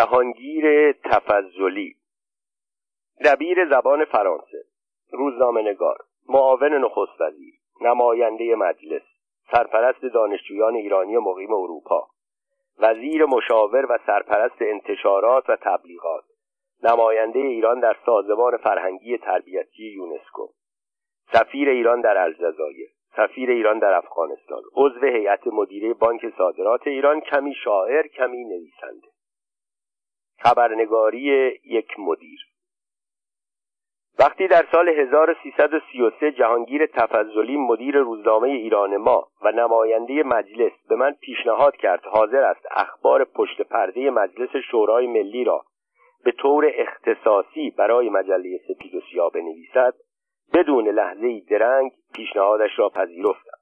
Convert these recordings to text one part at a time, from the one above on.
جهانگیر تفضلی. دبیر زبان فرانسه. روزنامه نگار معاون نخست وزیر. نماینده مجلس. سرپرست دانشجویان ایرانی مقیم اروپا. وزیر مشاور و سرپرست انتشارات و تبلیغات. نماینده ایران در سازمان فرهنگی تربیتی یونسکو. سفیر ایران در الجزایر. سفیر ایران در افغانستان. عضو هیئت مدیره بانک صادرات ایران. کمی شاعر کمی نویسنده. خبرنگاری یک مدیر. وقتی در سال 1333 جهانگیر تفضلی مدیر روزنامه ایران ما و نماینده مجلس به من پیشنهاد کرد حاضر است اخبار پشت پرده مجلس شورای ملی را به طور اختصاصی برای مجله سپید و سیاه بنویسد بدون لحظه درنگ پیشنهادش را پذیرفتم.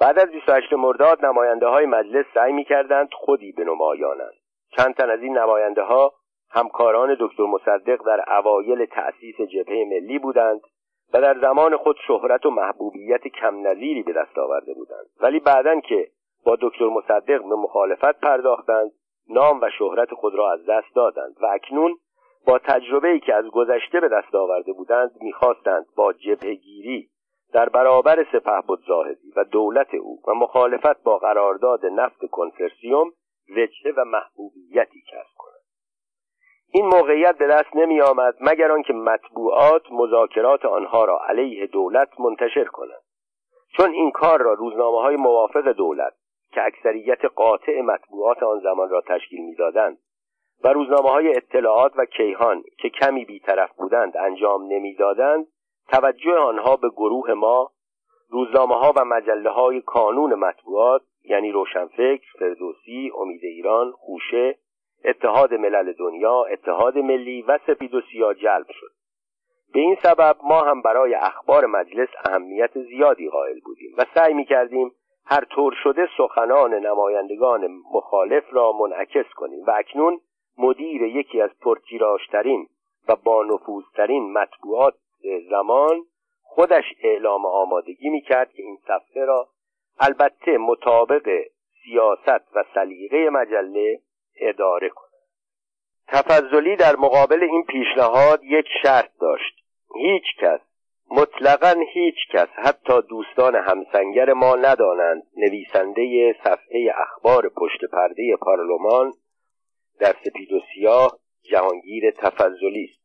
بعد از 28 مرداد نماینده های مجلس سعی می کردند خودی به نمایانند. چند تن از این نماینده ها همکاران دکتر مصدق در اوایل تأسیس جبهه ملی بودند و در زمان خود شهرت و محبوبیت کم نظیری به دست آورده بودند. ولی بعدا که با دکتر مصدق به مخالفت پرداختند نام و شهرت خود را از دست دادند و اکنون با تجربه ای که از گذشته به دست آورده بودند می‌خواستند با جبهگیری در برابر سپهبد زاهدی و دولت او و مخالفت با قرارداد نفت کنسرسیوم وجهه و محبوبیتی کسب کنند این موقعیت به دست نمی آمد مگر آنکه مطبوعات مذاکرات آنها را علیه دولت منتشر کنند. چون این کار را روزنامه های موافق دولت که اکثریت قاطع مطبوعات آن زمان را تشکیل می‌دادند و روزنامه های اطلاعات و کیهان که کمی بیطرف بودند انجام نمی‌دادند توجه آنها به گروه ما روزنامه ها و مجله های کانون مطبوعات یعنی روشنفکر، فردوسی، امید ایران، خوشه، اتحاد ملل دنیا، اتحاد ملی و سپید و سیاه جلب شد. به این سبب ما هم برای اخبار مجلس اهمیت زیادی قائل بودیم و سعی می کردیم هر طور شده سخنان نمایندگان مخالف را منعکس کنیم و اکنون مدیر یکی از پرتیراشترین و با نفوذترین مطبوعات زمان خودش اعلام آمادگی می کرد که این صفحه را البته مطابق سیاست و سلیقه مجله اداره کند. تفضلی در مقابل این پیشنهاد یک شرط داشت. هیچ کس مطلقا هیچ کس حتی دوستان همسنگر ما ندانند نویسنده صفحه اخبار پشت پرده پارلمان در سپید و سیاه جهانگیر تفضلی است.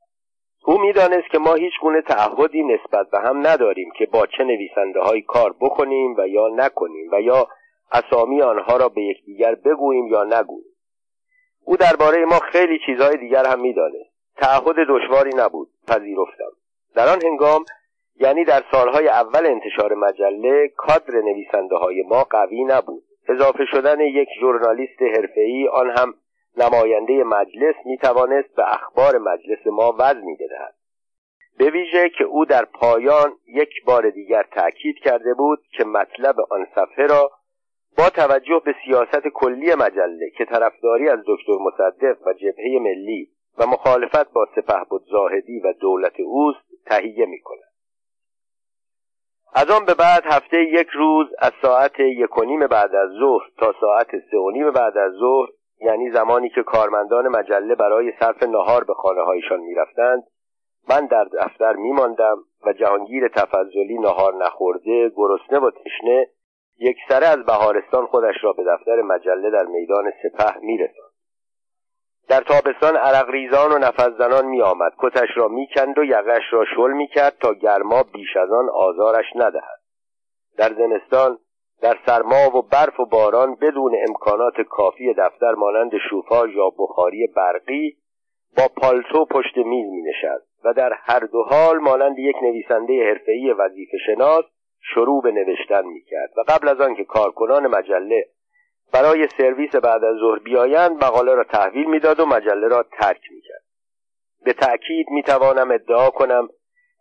او می‌دانست که ما هیچ گونه تعهدی نسبت به هم نداریم که با چه نویسنده های کار بکنیم و یا نکنیم و یا اسامی آنها را به یکدیگر بگوییم یا نگوییم. او درباره ما خیلی چیزهای دیگر هم می‌دانست. تعهد دشواری نبود پذیرفتم. در آن هنگام یعنی در سالهای اول انتشار مجله کادر نویسنده های ما قوی نبود. اضافه شدن یک ژورنالیست حرفه‌ای آن هم نماینده مجلس می توانست به اخبار مجلس ما وزنی بدهد به ویژه که او در پایان یک بار دیگر تأکید کرده بود که مطلب آن صفحه را با توجه به سیاست کلی مجله که طرفداری از دکتر مصدق و جبهه ملی و مخالفت با سپهبد زاهدی و دولت اوست تهیه می کند. از آن به بعد هفته یک روز از ساعت یک و نیم بعد از ظهر تا ساعت سه و نیم بعد از ظهر یعنی زمانی که کارمندان مجله برای صرف نهار به خانه هایشان می‌رفتند من در دفتر میماندم و جهانگیر تفضلی نهار نخورده گرسنه و تشنه یک سره از بهارستان خودش را به دفتر مجله در میدان سپه میرساند. در تابستان عرق ریزان و نفس زنان می آمد کتش را می‌کند و یقش را شل می‌کرد تا گرما بیش از آن آزارش ندهد. در زمستان در سرما و برف و باران بدون امکانات کافی دفتر مانند شوفاژ یا بخاری برقی با پالتو پشت میز می نشست و در هر دو حال مانند یک نویسنده حرفه‌ای وظیفه شناس شروع به نوشتن می کرد و قبل از آنکه کارکنان مجله برای سرویس بعد از ظهر بیایند مقاله را تحویل می‌داد و مجله را ترک می‌کرد. به تأکید می‌توانم ادعا کنم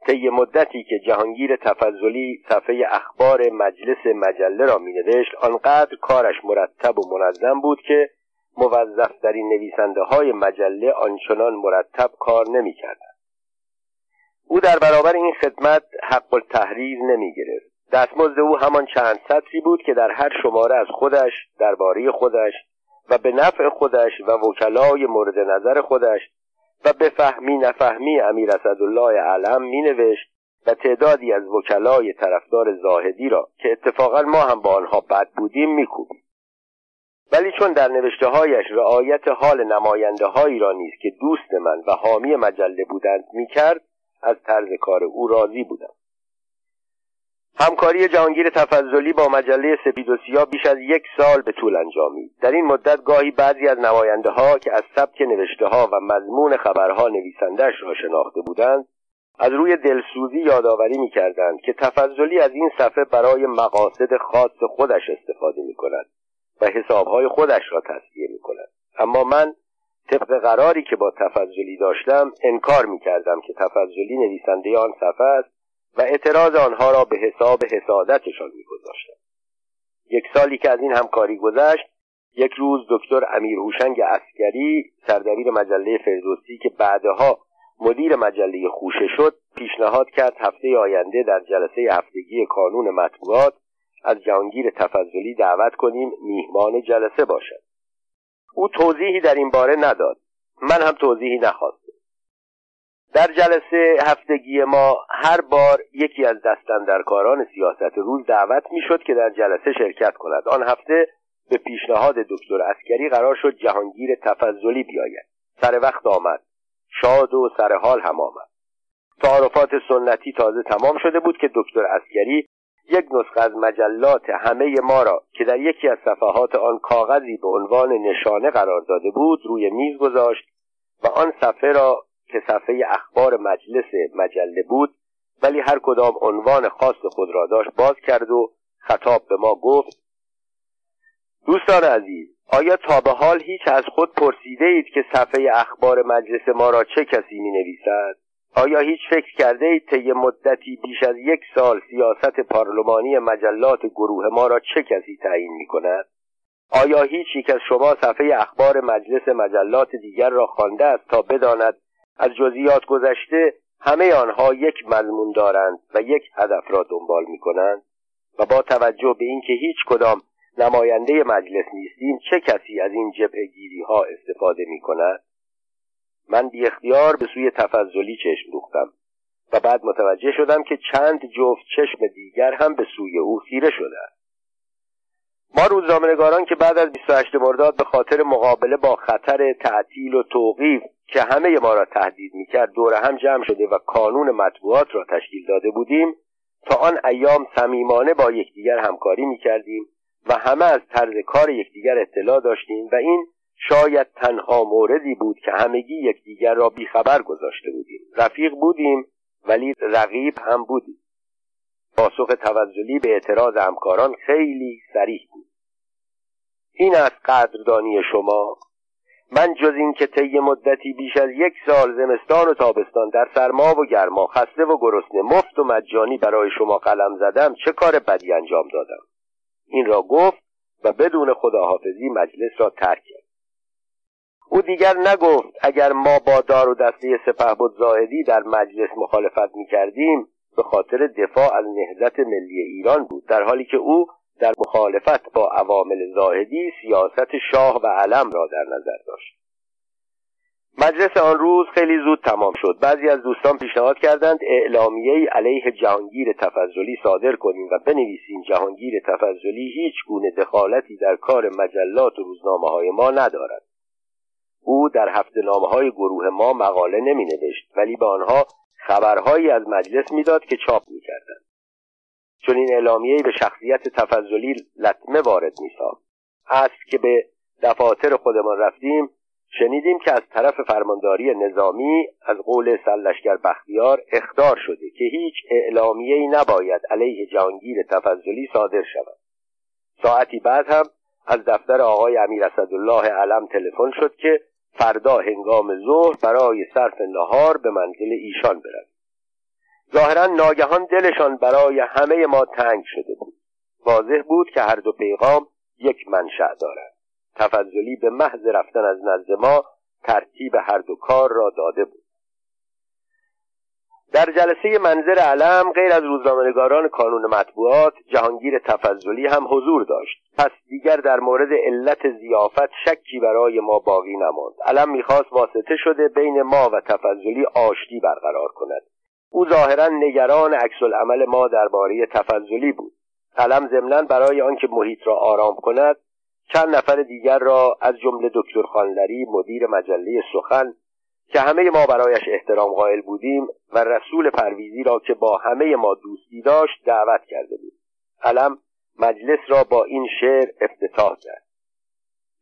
طی مدتی که جهانگیر تفضلی صفحه اخبار مجلس مجله را مینوشت آنقدر کارش مرتب و منظم بود که موظفترین نویسنده های مجله آنچنان مرتب کار نمی‌کردند. او در برابر این خدمت حق التحریز نمی گرفت دستمزد او همان چند سطری بود که در هر شماره از خودش درباره خودش و به نفع خودش و وکلای مورد نظر خودش و به فهمی نفهمی امیر اسدالله علم می نوشت و تعدادی از وکلای طرفدار زاهدی را که اتفاقا ما هم با آنها بد بودیم میکوبیم. ولی چون در نوشته هایش رعایت حال نماینده هایی را نیست که دوست من و حامی مجله بودند می‌کرد از طرز کار او راضی بودم. همکاری جهانگیر تفضلی با مجله سپید و سیاه بیش از یک سال به طول انجامید. در این مدت گاهی بعضی از نماینده ها که از سبک نوشته ها و مضمون خبرها نویسندش را شناخته بودند از روی دلسوزی یادآوری می‌کردند که تفضلی از این صفحه برای مقاصد خاص خودش استفاده می کند و حسابهای خودش را تصفیه می کند اما من طبق قراری که با تفضلی داشتم انکار می کردم که تفضلی نویسنده آن صفحه است و اعتراض آنها را به حساب حسادتشان میگذاشتم. یک سالی که از این همکاری گذشت یک روز دکتر امیر هوشنگ اسکری سردبیر مجله فردوسی که بعدها مدیر مجله خوشه شد پیشنهاد کرد هفته آینده در جلسه هفتگی کانون مطبوعات از جهانگیر تفضلی دعوت کنیم میهمان جلسه باشد. او توضیحی در این باره نداد. من هم توضیحی نخواستم. در جلسه هفتگی ما هر بار یکی از دست‌اندرکاران سیاست روز دعوت می‌شد که در جلسه شرکت کند. آن هفته به پیشنهاد دکتر اسکری قرار شد جهانگیر تفضلی بیاید. سر وقت آمد. شاد و سر حال هم آمد. تعارفات سنتی تازه تمام شده بود که دکتر اسکری یک نسخه از مجلات همه ما را که در یکی از صفحات آن کاغذی به عنوان نشانه قرار داده بود روی میز گذاشت و آن صفحه را که صفحه اخبار مجلس مجله بود ولی هر کدام عنوان خاص خود را داشت باز کرد و خطاب به ما گفت دوستان عزیز آیا تا به حال هیچ از خود پرسیده اید که صفحه اخبار مجلس ما را چه کسی می نویسد؟ آیا هیچ فکر کرده اید طی مدتی بیش از یک سال سیاست پارلمانی مجلات گروه ما را چه کسی تعیین می کند؟ آیا هیچ یک از شما صفحه اخبار مجلس مجلات دیگر را خوانده است تا بداند از جزئیات گذشته همه آنها یک مضمون دارند و یک هدف را دنبال می کنند و با توجه به اینکه هیچ کدام نماینده مجلس نیستیم چه کسی از این جبه گیری ها استفاده می کند من بی اختیار به سوی تفضلی چشم دوختم و بعد متوجه شدم که چند جفت چشم دیگر هم به سوی او خیره شده ما روزنامه‌نگاران که بعد از 28 مرداد به خاطر مقابله با خطر تعطیل و توقیف که همه ما را تهدید می‌کرد دور هم جمع شده و کانون مطبوعات را تشکیل داده بودیم تا آن ایام صمیمانه با یکدیگر همکاری می‌کردیم و همه از طرز کار یکدیگر اطلاع داشتیم و این شاید تنها موردی بود که همگی یکدیگر را بیخبر گذاشته بودیم. رفیق بودیم ولی رقیب هم بودیم. پاسخ توزلی به اعتراض همکاران خیلی سریح بود. این از قدردانی شما من جز این که طی مدتی بیش از یک سال زمستان و تابستان در سرما و گرما خسته و گرسنه مفت و مجانی برای شما قلم زدم چه کار بدی انجام دادم؟ این را گفت و بدون خداحافظی مجلس را ترک کرد. او دیگر نگفت اگر ما با دار و دسته سپه بود زاهدی در مجلس مخالفت می کردیم به خاطر دفاع از نهضت ملی ایران بود در حالی که او در مخالفت با عوامل زاهدی سیاست شاه و علم را در نظر داشت. مجلس آن روز خیلی زود تمام شد. بعضی از دوستان پیشنهاد کردند اعلامیه علیه جهانگیر تفضلی صادر کنیم و بنویسیم جهانگیر تفضلی هیچ گونه دخالتی در کار مجلات و روزنامه های ما ندارد. او در هفت نامه های گروه ما مقاله نمی نوشت ولی به آنها خبرهایی از مجلس می‌داد که چاپ می‌کردند. چون این اعلامیه به شخصیت تفضلی لطمه وارد میساخت. است که به دفاتر خودمان رفتیم شنیدیم که از طرف فرمانداری نظامی از قول سلشگر بختیار اخدار شده که هیچ اعلامیه‌ای نباید علیه جهانگیر تفضلی صادر شود. ساعتی بعد هم از دفتر آقای امیر اسدالله علم تلفن شد که فردا هنگام ظهر برای صرف نهار به منزل ایشان برد ظاهرا ناگهان دلشان برای همه ما تنگ شده بود. واضح بود که هر دو پیغام یک منشأ دارند. تفضلی به محض رفتن از نزد ما ترتیب هر دو کار را داده بود. در جلسه منظر علم غیر از روزنامه‌نگاران کانون مطبوعات جهانگیر تفضلی هم حضور داشت. پس دیگر در مورد علت زیافت شکی برای ما باقی نماند. علم می‌خواست واسطه شده بین ما و تفضلی آشتی برقرار کند. او ظاهرا نگران عکس عمل ما درباره تفضلی بود. علم ضمنا برای آنکه محیط را آرام کند چند نفر دیگر را از جمله دکتر خانلری مدیر مجله سخن که همه ما برایش احترام قائل بودیم و رسول پرویزی را که با همه ما دوستی داشت دعوت کرده بود. علم مجلس را با این شعر افتتاح کرد.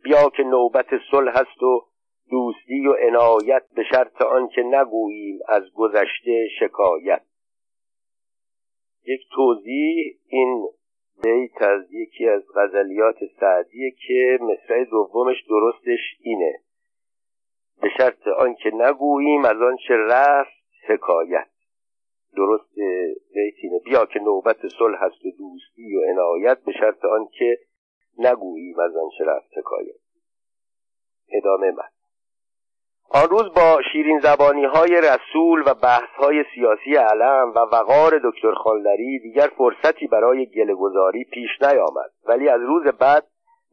بیا که نوبت صلح است و دوستی و عنایت به شرط آنکه نگوییم از گذشته شکایت. یک توضیح این بیت از یکی از غزلیات سعدیه که مصرع دومش درستش اینه. به شرط آنکه نگوییم از آنچه رفت حکایت. درست بیتینه بیا که نوبت صلح هست و دوستی و عنایت به شرط آنکه نگوییم از آنچه رفت حکایت. ادامه من آن روز با شیرین زبانی های رسول و بحث های سیاسی علم و وقار دکتر خانلری دیگر فرصتی برای گلهگذاری پیش نیامد. ولی از روز بعد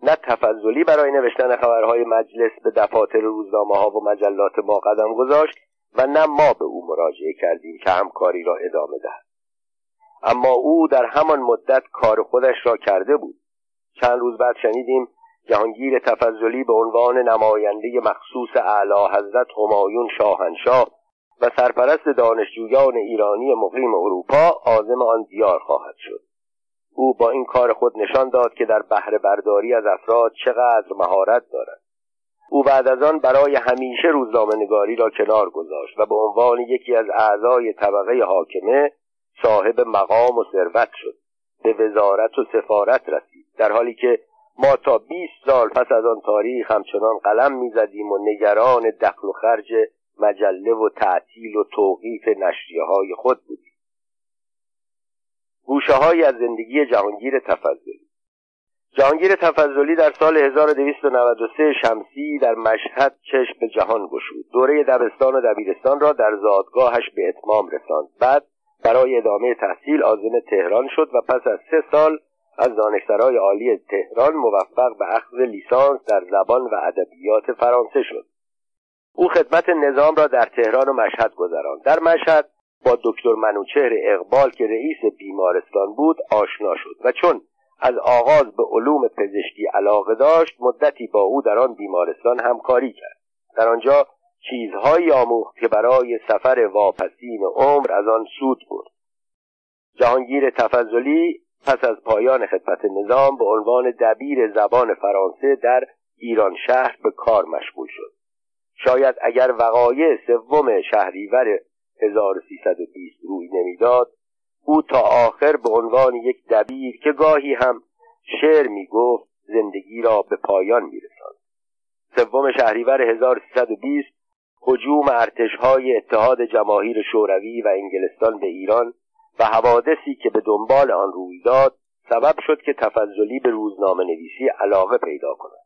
نه تفضلی برای نوشتن خبرهای مجلس به دفاتر روزنامه ها و مجلات ما قدم گذاشت و نه ما به او مراجعه کردیم که همکاری را ادامه دهد. اما او در همان مدت کار خودش را کرده بود. چند روز بعد شنیدیم جهانگیر تفضلی به عنوان نماینده مخصوص اعلی حضرت همایون شاهنشاه و سرپرست دانشجویان ایرانی مقیم اروپا عازم آن دیار خواهد شد. او با این کار خود نشان داد که در بهره برداری از افراد چقدر مهارت دارد. او بعد از آن برای همیشه روزنامه نگاری را کنار گذاشت و به عنوان یکی از اعضای طبقه حاکمه صاحب مقام و ثروت شد. به وزارت و سفارت رسید در حالی که ما تا 20 سال پس از آن تاریخ همچنان قلم می‌زدیم و نگران دخل و خرج مجله و تعطیل و توقیف نشریه های خود بودیم. گوشه های از زندگی جهانگیر تفضلی. جهانگیر تفضلی در سال 1293 شمسی در مشهد چشم به جهان گشود. دوره دبستان و دبیرستان را در زادگاهش به اتمام رساند. بعد برای ادامه تحصیل عازم تهران شد و پس از سه سال از دانشسرای عالی تهران موفق به اخذ لیسانس در زبان و ادبیات فرانسه شد. او خدمت نظام را در تهران و مشهد گذراند. در مشهد با دکتر منوچهر اقبال که رئیس بیمارستان بود آشنا شد و چون از آغاز به علوم پزشکی علاقه داشت مدتی با او در آن بیمارستان همکاری کرد. در آنجا چیزهایی آموخت که برای سفر واپسین عمر از آن سود برد. جهانگیر تفضلی پس از پایان خدمت نظام به عنوان دبیر زبان فرانسه در ایران شهر به کار مشغول شد. شاید اگر وقایع سوم شهریور 1320 روی نمی‌داد او تا آخر به عنوان یک دبیر که گاهی هم شعر می‌گفت زندگی را به پایان میرساند. سوم شهریور 1320 هجوم ارتشهای اتحاد جماهیر شوروی و انگلستان به ایران و حوادثی که به دنبال آن روی داد سبب شد که تفضلی به روزنامه نویسی علاقه پیدا کند.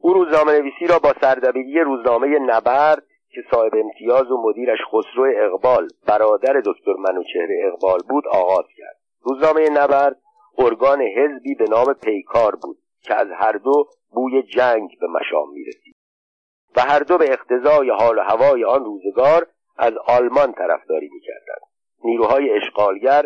او روزنامه نویسی را با سردبیری روزنامه نبرد که صاحب امتیاز و مدیرش خسرو اقبال برادر دکتر منوچهر اقبال بود آغاز کرد. روزنامه نبرد ارگان حزبی به نام پیکار بود که از هر دو بوی جنگ به مشام می‌رسید. و هر دو به اقتضای حال و هوای آن روزگار از آلمان طرفداری می‌کردند. نیروهای اشغالگر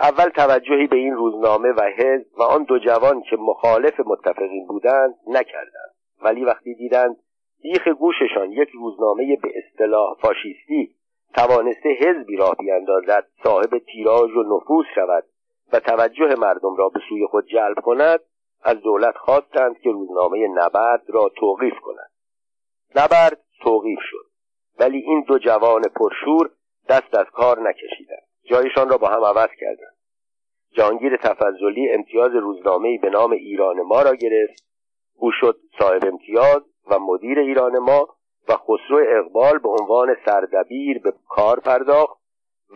اول توجهی به این روزنامه و حزب و آن دو جوان که مخالف متفقین بودند نکردند. ولی وقتی دیدند بیخ گوششان یک روزنامه به اصطلاح فاشیستی توانسته حزبی راه بیاندازد صاحب تیراژ و نفوذ شود و توجه مردم را به سوی خود جلب کند از دولت خواستند که روزنامه نبرد را توقیف کند. نبرد توقیف شد ولی این دو جوان پرشور دست از کار نکشیدند. جایشان را با هم عوض کردند. جهانگیر تفضلی امتیاز روزنامهای به نام ایران ما را گرفت. او شد صاحب امتیاز و مدیر ایران ما و خسرو اقبال به عنوان سردبیر به کار پرداخت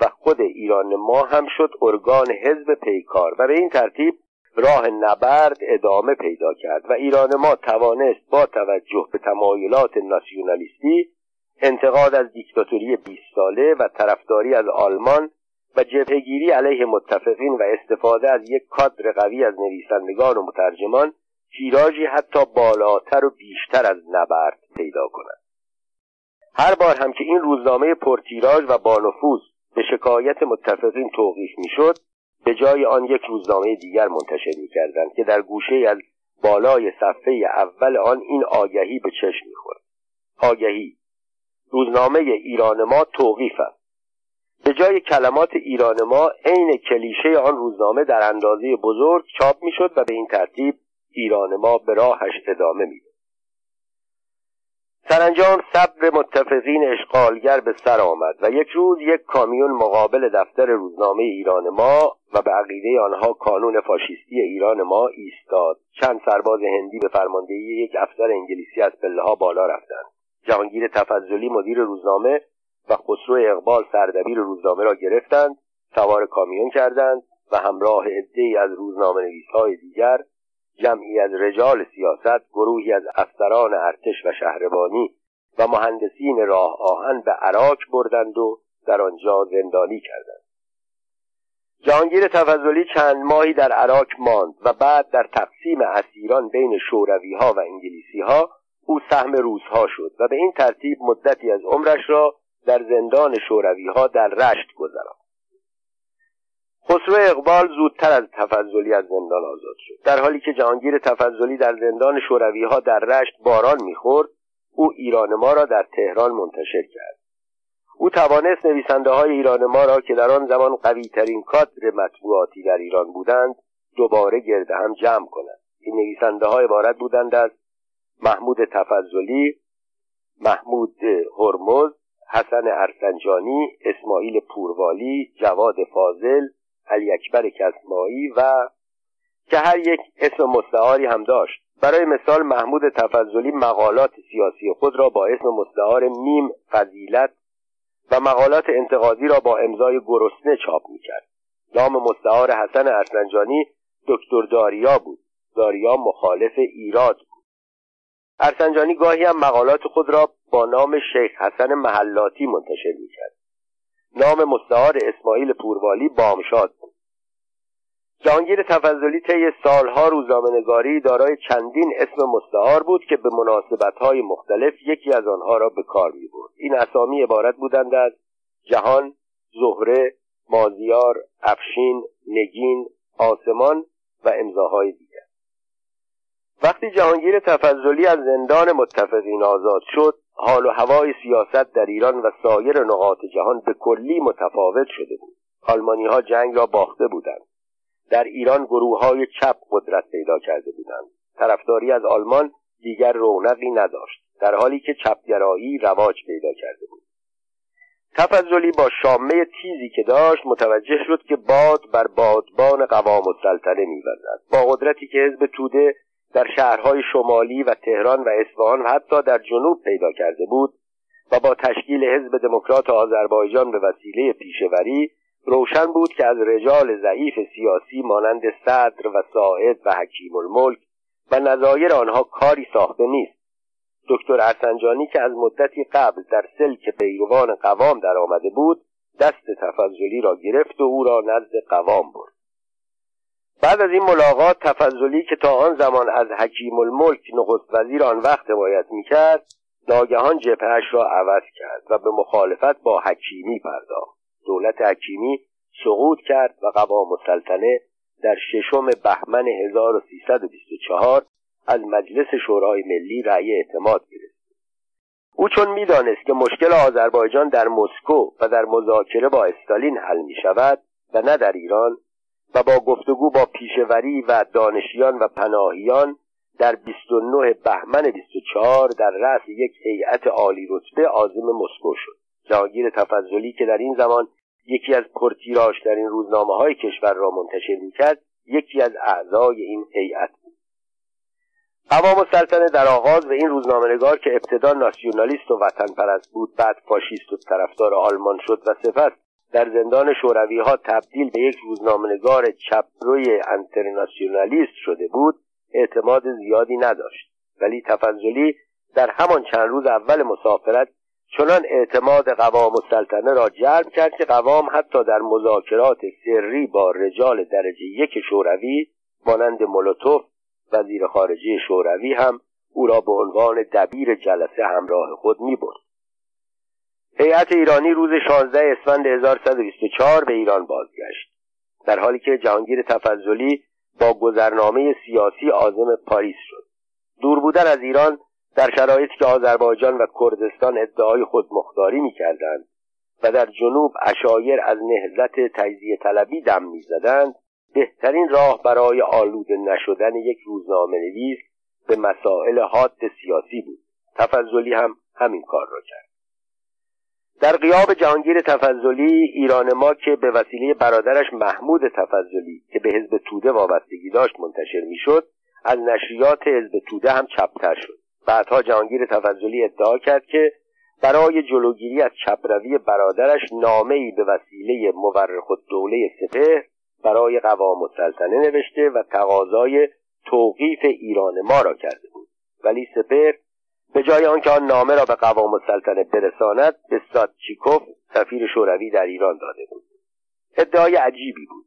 و خود ایران ما هم شد ارگان حزب پیکار و به این ترتیب راه نبرد ادامه پیدا کرد و ایران ما توانست با توجه به تمایلات ناسیونالیستی انتقاد از دیکتاتوری 20 ساله و طرفداری از آلمان و جبهگیری علیه متفقین و استفاده از یک کادر قوی از نویسندگان و مترجمان تیراژی حتی بالاتر و بیشتر از نبرد پیدا کند. هر بار هم که این روزنامه پرتیراژ و بانفوذ به شکایت متفقین توقیف می‌شد به جای آن یک روزنامه دیگر منتشر می‌کردند که در گوشه از بالای صفحه اول آن این آگهی به چشم می‌خورد. آگهی روزنامه ایران ما توقیف است. به جای کلمات ایران ما عین کلیشه آن روزنامه در اندازه بزرگ چاپ می‌شد و به این ترتیب ایران ما به راهش ادامه میده. سرانجام صبر متفقین اشغالگر به سر آمد و یک روز یک کامیون مقابل دفتر روزنامه ایران ما و به عقیده آنها کانون فاشیستی ایران ما ایستاد. چند سرباز هندی به فرماندهی یک افسر انگلیسی از پله ها بالا رفتند. جهانگیر تفضلی مدیر روزنامه و خسرو اقبال سردبیر روزنامه را گرفتند سوار کامیون کردند و همراه عدهای از روزنامه نویسهای دیگر جمعی از رجال سیاست گروهی از افسران ارتش و شهربانی و مهندسین راه آهن به عراق بردند و در آنجا زندانی کردند. جهانگیر تفضلی چند ماهی در عراق ماند و بعد در تقسیم اسیران بین شوروی ها و انگلیسی ها او سهم روزها شد و به این ترتیب مدتی از عمرش را در زندان شوروی ها در رشت گذراند. خسرو اقبال زودتر از تفضلی از زندان آزاد شد. در حالی که جهانگیر تفضلی در زندان شوروی ها در رشت باران می‌خورد او ایران ما را در تهران منتشر کرد. او توانست نویسنده های ایران ما را که در آن زمان قوی ترین کادر مطبوعاتی در ایران بودند دوباره گرد هم جمع کند این نویسنده ها عبارت بودند از محمود تفضلی محمود هرمز حسن ارسنجانی اسماعیل پوروالی جواد فاضل علی اکبر کسمایی و که هر یک اسم مستعاری هم داشت. برای مثال محمود تفضلی مقالات سیاسی خود را با اسم مستعار میم فضیلت و مقالات انتقادی را با امضای گرسنه چاپ می‌کرد. نام مستعار حسن ارسنجانی دکتر داریا بود. داریا مخالف ایراد بود. ارسنجانی گاهی هم مقالات خود را با نام شیخ حسن محلاتی منتشر می‌کرد. نام مستعار اسماعیل پوروالی بامشاد بود. جهانگیر تفضلی طی سالها روزنامهنگاری دارای چندین اسم مستعار بود که به مناسبتهای مختلف یکی از آنها را به کار می‌برد. این اسامی عبارت بودند از جهان زهره مازیار افشین نگین آسمان و امضاهای دیگر. وقتی جهانگیر تفضلی از زندان متفقین آزاد شد حال و هوای سیاست در ایران و سایر نقاط جهان به کلی متفاوت شده بود. آلمانی ها جنگ را باخته بودند. در ایران گروه های چپ قدرت پیدا کرده بودند. طرفداری از آلمان دیگر رونقی نداشت در حالی که چپگرایی رواج پیدا کرده بود. تفضلی با شامه تیزی که داشت متوجه شد که باد بر بادبان قوام السلطنه میوزد با قدرتی که حزب توده در شهرهای شمالی و تهران و اصفهان و حتی در جنوب پیدا کرده بود و با تشکیل حزب دموکرات آذربایجان به وسیله پیشوری روشن بود که از رجال ضعیف سیاسی مانند صدر و ساعد و حکیم الملک و نظایر آنها کاری ساخته نیست. دکتر ارسنجانی که از مدتی قبل در سلک پیروان قوام در آمده بود دست تفضلی را گرفت و او را نزد قوام برد. بعد از این ملاقات تفضلی که تا آن زمان از حکیم الملک نخست وزیر آن وقت حمایت می‌کرد ناگهان جبههاش را عوض کرد و به مخالفت با حکیمی پرداخت. دولت حکیمی سقوط کرد و قوام السلطنه در ششم بهمن 1324 از مجلس شورای ملی رأی اعتماد گرفت. او چون می‌دانست که مشکل آذربایجان در مسکو و در مذاکره با استالین حل می شود و نه در ایران و با گفتگو با پیشوری و دانشیان و پناهیان در 29 بهمن 24 در رأس یک هیئت عالی رتبه عازم مسکو شد. جهانگیر تفضلی که در این زمان یکی از پرتیراژترین روزنامه های کشور را منتشر می‌کرد یکی از اعضای این هیئت بود. قوام السلطنه در آغاز و این روزنامهنگار که ابتدا ناسیونالیست و وطن پرست بود بعد فاشیست و طرفدار آلمان شد و سپس در زندان شوروی ها تبدیل به یک روزنامهنگار چپروی انترناسیونالیست شده بود اعتماد زیادی نداشت ولی تفضلی در همان چند روز اول مسافرت چنان اعتماد قوام السلطنه را جلب کرد که قوام حتی در مذاکرات سری با رجال درجه یک شوروی مانند مولوتوف وزیر خارجه شوروی هم او را به عنوان دبیر جلسه همراه خود می برد. هیئت ایرانی روز 16 اسفند 1124 به ایران بازگشت. در حالی که جهانگیر تفضلی با گذرنامه سیاسی عازم پاریس شد. دور بودن از ایران در شرایطی که آذربایجان و کردستان ادعای خودمختاری می‌کردند و در جنوب اشایر از نهزت تجزیه طلبی دم می‌زدند بهترین راه برای آلوده نشدن یک روزنامه نویس به مسائل حاد سیاسی بود. تفضلی هم همین کار را کرد. در قیاب جهانگیر تفضلی ایران ما که به وسیله برادرش محمود تفضلی که به حزب توده وابستگی داشت منتشر می‌شد از نشریات حزب توده هم چپتر شد. بعدها جهانگیر تفضلی ادعا کرد که برای جلوگیری از چپروی برادرش نامه ای به وسیله مورخ الدوله سپهر برای قوام السلطنه نوشته و تقاضای توقیف ایران ما را کرده بود. ولی سپهر به جای آنکه آن نامه را به قوام السلطنه برساند به ساتچیکوف سفیر شوروی در ایران داده بود. ادعای عجیبی بود.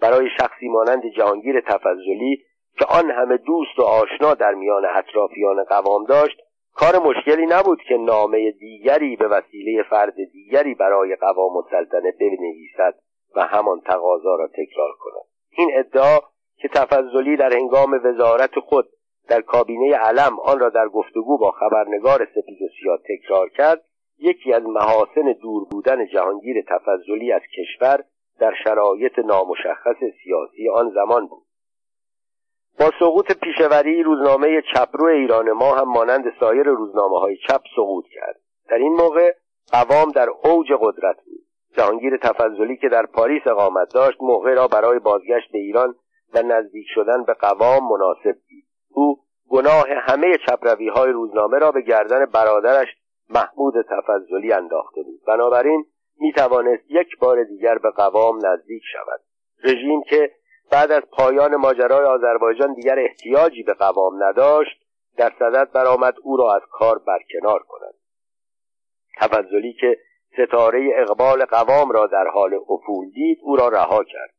برای شخصی مانند جهانگیر تفضلی که آن همه دوست و آشنا در میان اطرافیان قوام داشت کار مشکلی نبود که نامه دیگری به وسیله فرد دیگری برای قوام السلطنه بنویسد و همان تقاضا را تکرار کند. این ادعا که تفضلی در هنگام وزارت خود در کابینه علم آن را در گفتگو با خبرنگار سپید و سیاه تکرار کرد یکی از محاسن دور بودن جهانگیر تفضلی از کشور در شرایط نامشخص سیاسی آن زمان بود. با سقوط پیشوری روزنامه چپرو ایران ما هم مانند سایر روزنامه های چپ سقوط کرد. در این موقع قوام در اوج قدرت بود. جهانگیر تفضلی که در پاریس اقامت داشت موقع را برای بازگشت به ایران و نزدیک شدن به قوام مناسب دید. او گناه همه چپروی های روزنامه را به گردن برادرش محمود تفضلی انداخته بود. بنابراین می توانست یک بار دیگر به قوام نزدیک شود. رژیم که بعد از پایان ماجرای آذربایجان دیگر احتیاجی به قوام نداشت در صدد برآمد او را از کار برکنار کند. تفضلی که ستاره اقبال قوام را در حال افول دید او را رها کرد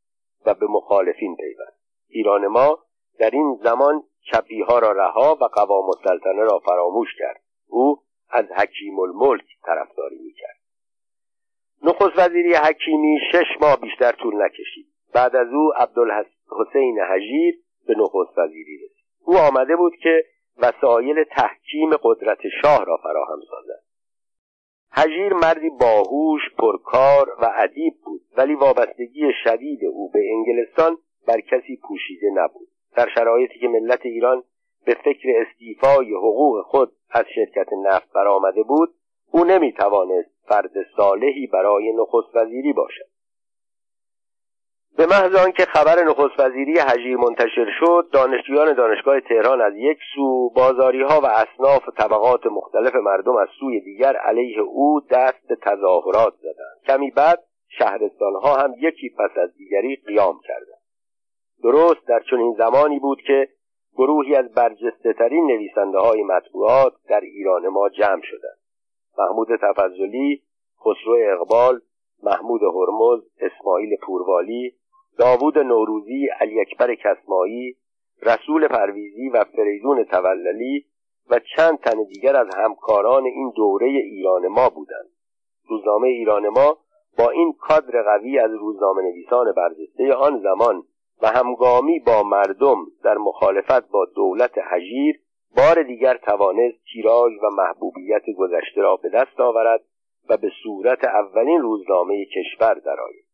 و به مخالفین پیوست. ایران ما در این زمان چپی ها را رها و قوام السلطنه را فراموش کرد. او از حکیم الملک طرفداری می‌کرد. نخست وزیری حکیمی شش ماه بیشتر طول نکشید. بعد از او عبدالحسین حجیر به نخست وزیری رسید. او آمده بود که وسایل تحکیم قدرت شاه را فراهم سازد. حجیر مردی باهوش پرکار و ادیب بود ولی وابستگی شدید او به انگلستان بر کسی پوشیده نبود. در شرایطی که ملت ایران به فکر استیفای حقوق خود از شرکت نفت برآمده بود او نمی توانست فرد صالحی برای نخست وزیری باشد. به محض آنکه خبر نخست وزیری حجیر منتشر شد دانشجویان دانشگاه تهران از یک سو بازاری ها و اصناف و طبقات مختلف مردم از سوی دیگر علیه او دست به تظاهرات زدند. کمی بعد شهرستان ها هم یکی پس از دیگری قیام کردند. درست در چنین زمانی بود که گروهی از برجسته ترین نویسنده های مطبوعات در ایران ما جمع شدند. محمود تفضلی خسرو اقبال محمود هرمز اسماعیل پوروالی داوود نوروزی علی اکبر کسمایی رسول پرویزی و فریدون توللی و چند تن دیگر از همکاران این دوره ایران ما بودند. روزنامه ایران ما با این کادر قوی از روزنامه نویسان برجسته آن زمان و همگامی با مردم در مخالفت با دولت حجیر بار دیگر توانست تیراژ و محبوبیت گذشته را به دست آورد و به صورت اولین روزنامه کشور درآید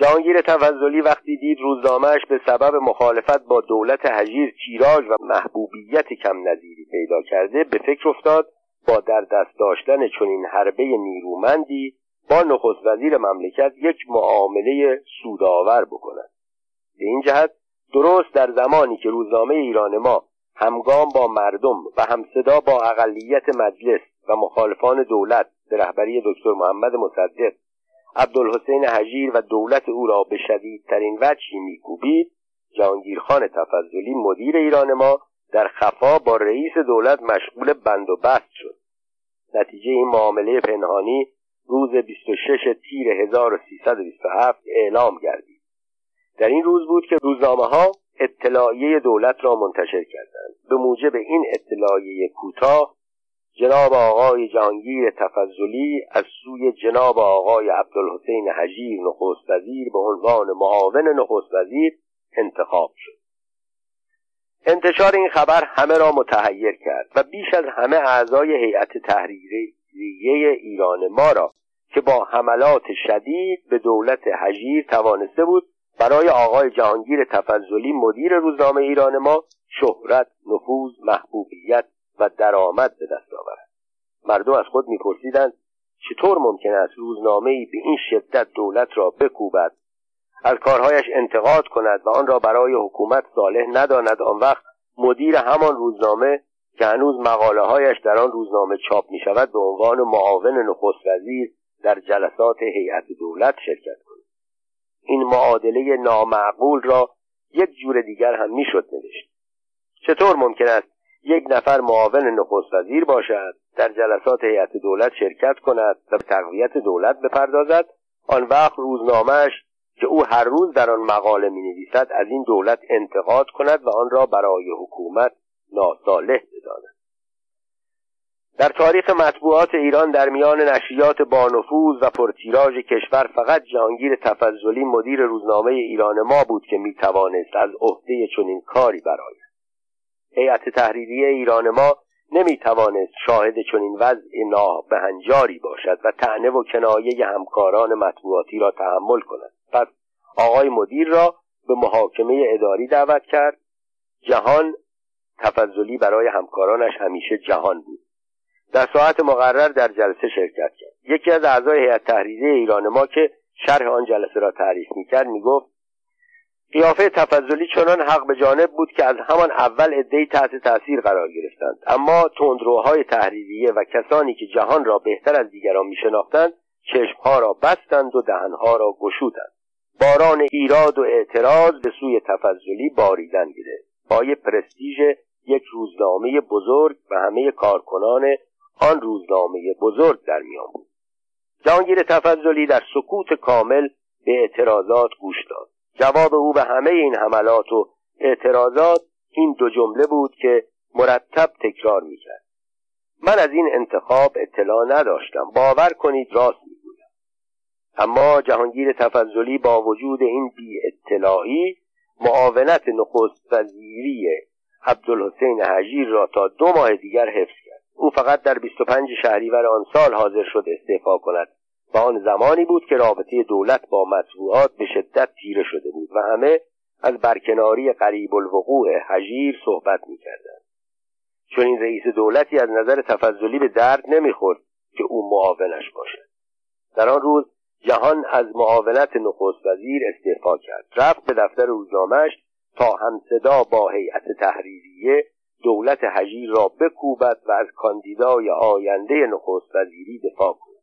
جهانگیر تفضلی وقتی دید روزنامهش به سبب مخالفت با دولت حجیر تیراژ و محبوبیت کم نظیری پیدا کرده به فکر افتاد با در دست داشتن چنین حربه نیرومندی با نخست وزیر مملکت یک معامله سودآور بکند به این جهت درست در زمانی که روزنامه ایران ما همگام با مردم و همصدا با اقلیت مجلس و مخالفان دولت به رهبری دکتر محمد مصدق عبدالحسین حجیر و دولت او را به شدیدترین وجهی میکوبید جهانگیرخان تفضلی مدیر ایران ما در خفا با رئیس دولت مشغول بند و بست شد. نتیجه این معامله پنهانی روز 26 تیر 1327 اعلام گردید. در این روز بود که روزنامه ها اطلاعیه دولت را منتشر کردند. به موجب این اطلاعیه کوتاه جناب آقای جهانگیر تفضلی از سوی جناب آقای عبدالحسین حجیر نخست وزیر به عنوان معاون نخست وزیر انتخاب شد. انتشار این خبر همه را متحیر کرد و بیش از همه اعضای هیئت تحریریه ایران ما را که با حملات شدید به دولت حجیر توانسته بود برای آقای جهانگیر تفضلی مدیر روزنامه ایران ما شهرت نفوذ محبوبیت و درآمد به دست آورد. مردم از خود میپرسیدند چطور ممکن است روزنامه ای به این شدت دولت را بکوبد؟ از کارهایش انتقاد کند و آن را برای حکومت صالح نداند. آن وقت مدیر همان روزنامه که هنوز مقاله هایش در آن روزنامه چاپ می شود به عنوان معاون نخست وزیر در جلسات هیئت دولت شرکت کند این معادله نامعقول را یک جور دیگر هم می‌شد نوشت. چطور ممکن است یک نفر معاون نخست وزیر باشد در جلسات هیئت دولت شرکت کند و به تقویت دولت بپردازد؟ آن وقت روزنامهش که او هر روز در آن مقاله می نویسد از این دولت انتقاد کند و آن را برای حکومت ناصالح بداند. در تاریخ مطبوعات ایران در میان نشریات بانفوذ و پرتیراژ کشور فقط جهانگیر تفضلی مدیر روزنامه ایران ما بود که می توانست از عهده چنین کاری برآید. هیئت تحریریه ایران ما نمی توانست شاهد چنین وضع نابهنجاری باشد و تعنه و کنایه همکاران مطبوعاتی را تحمل کند. پس آقای مدیر را به محاکمه اداری دعوت کرد. جهان تفضلی برای همکارانش همیشه جهان بود. در ساعت مقرر در جلسه شرکت کرد. یکی از اعضای هیئت تحریریه ایران ما که شرح آن جلسه را تعریف می‌کرد می‌گفت قیافه تفضلی چنان حق به جانب بود که از همان اول عدهای تحت تاثیر قرار گرفتند. اما تندروهای تحریریه و کسانی که جهان را بهتر از دیگران میشناختند چشمها را بستند و دهنها را گشودند. باران ایراد و اعتراض به سوی تفضلی باریدن گرفت. پای پرستیژ یک روزنامه بزرگ و همه کارکنان آن روزنامه بزرگ در میان بود. جهانگیر تفضلی در سکوت کامل به اعتراضات گوش داد. جواب او به همه این حملات و اعتراضات این دو جمله بود که مرتب تکرار می‌کرد. من از این انتخاب اطلاع نداشتم. باور کنید راست می‌گویم. اما جهانگیر تفضلی با وجود این بی اطلاعی معاونت نخست وزیری عبدالحسین حجیر را تا دو ماه دیگر حفظ او فقط در 25 شهریور آن سال حاضر شد استعفا کند و آن زمانی بود که رابطه دولت با مطبوعات به شدت تیره شده بود و همه از برکناری قریب الوقوع حجیر صحبت می‌کردند. چون این رئیس دولتی از نظر تفضلی به درد نمی‌خورد که او معاونش باشد. در آن روز جهان از معاونت نخست وزیر استعفا کرد. رفت به دفتر روزنامهش تا همصدا با هیئت تحریریه دولت حجیر را بکوبد و از کاندیدای آینده نخست وزیری دفاع کند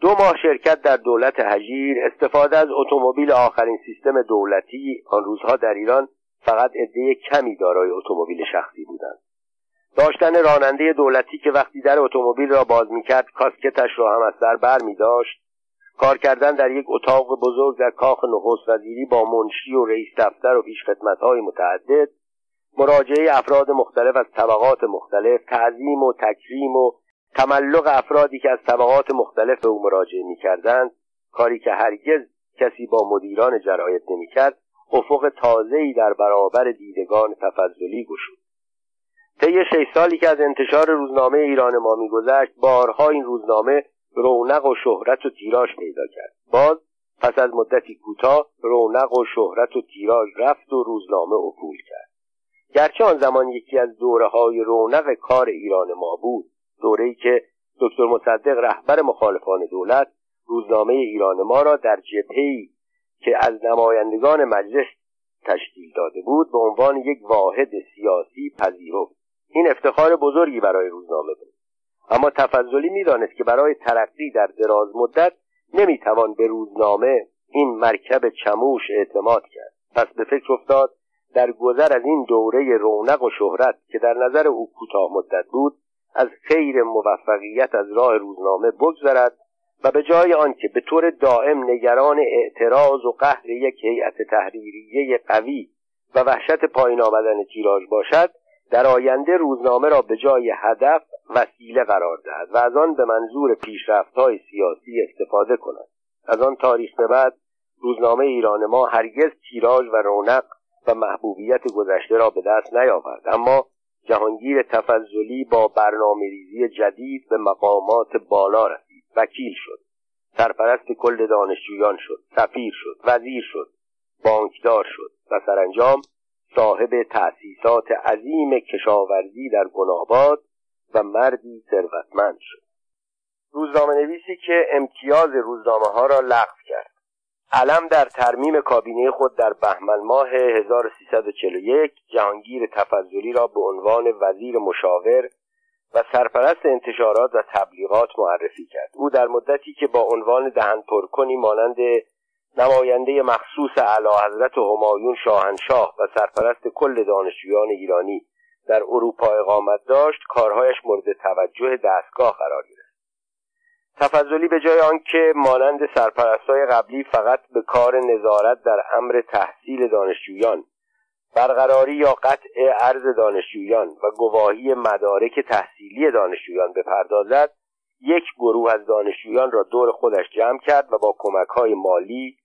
دو ماه شرکت در دولت حجیر استفاده از اتومبیل آخرین سیستم دولتی آن روزها در ایران فقط عده کمی دارای اتومبیل شخصی بودند. داشتن راننده دولتی که وقتی در اتومبیل را باز می‌کرد کاسکتش را هم از سر بر می داشت کار کردن در یک اتاق بزرگ در کاخ نخست وزیری با منشی و رئیس دفتر و های متعدد مراجعه افراد مختلف از طبقات مختلف تعظیم و تکریم و تملق افرادی که از طبقات مختلف به او مراجعه می‌کردند کاری که هرگز کسی با مدیران جرایت نمی‌کرد افق تازه‌ای در برابر دیدگان تفضلی گشود. طی شش سالی که از انتشار روزنامه ایران ما میگذشت بارها این روزنامه رونق و شهرت و تیراژ پیدا کرد. باز پس از مدتی کوتاه رونق و شهرت و تیراژ رفت و روزنامه افول کرد. گرچه آن زمان یکی از دوره های رونق کار ایران ما بود دوره‌ای که دکتر مصدق رهبر مخالفان دولت روزنامه ایران ما را در جبهه‌ای که از نمایندگان مجلس تشکیل داده بود به عنوان یک واحد سیاسی پذیرفت. این افتخار بزرگی برای روزنامه بود. اما تفضلی می‌دانست که برای ترقی در دراز مدت نمی‌توان به روزنامه این مرکب چموش اعتماد کرد. پس به فکر افتاد در گذر از این دوره رونق و شهرت که در نظر او کوتاه مدت بود از خیر موفقیت از راه روزنامه بگذرد و به جای آنکه به طور دائم نگران اعتراض و قهر یک هیئت تحریریه قوی و وحشت پایین آمدن تیراژ باشد در آینده روزنامه را به جای هدف وسیله قرار دهد و از آن به منظور پیشرفت‌های سیاسی استفاده کند. از آن تاریخ به بعد روزنامه ایران ما هرگز تیراژ و رونق و محبوبیت گذشته را به دست نیاورد. اما جهانگیر تفضلی با برنامه ریزی جدید به مقامات بالا رسید. وکیل شد. سرپرست کل دانشجویان شد. سفیر شد. وزیر شد. بانکدار شد. و سرانجام صاحب تأسیسات عظیم کشاورزی در گناباد و مردی ثروتمند شد. روزنامه نویسی که امتیاز روزنامه ها را لغو کرد. علم در ترمیم کابینه خود در بهمن ماه 1341 جهانگیر تفضلی را به عنوان وزیر مشاور و سرپرست انتشارات و تبلیغات معرفی کرد. او در مدتی که با عنوان دهن پرکنی مانند نماینده مخصوص اعلی حضرت همایون شاهنشاه و سرپرست کل دانشجویان ایرانی در اروپا اقامت داشت کارهایش مورد توجه دستگاه قرار گرفت. تفضلی به جای آنکه مانند سرپرستای قبلی فقط به کار نظارت در امر تحصیل دانشجویان برقراری یا قطع ارز دانشجویان و گواهی مدارک تحصیلی دانشجویان بپردازد یک گروه از دانشجویان را دور خودش جمع کرد و با کمک های مالی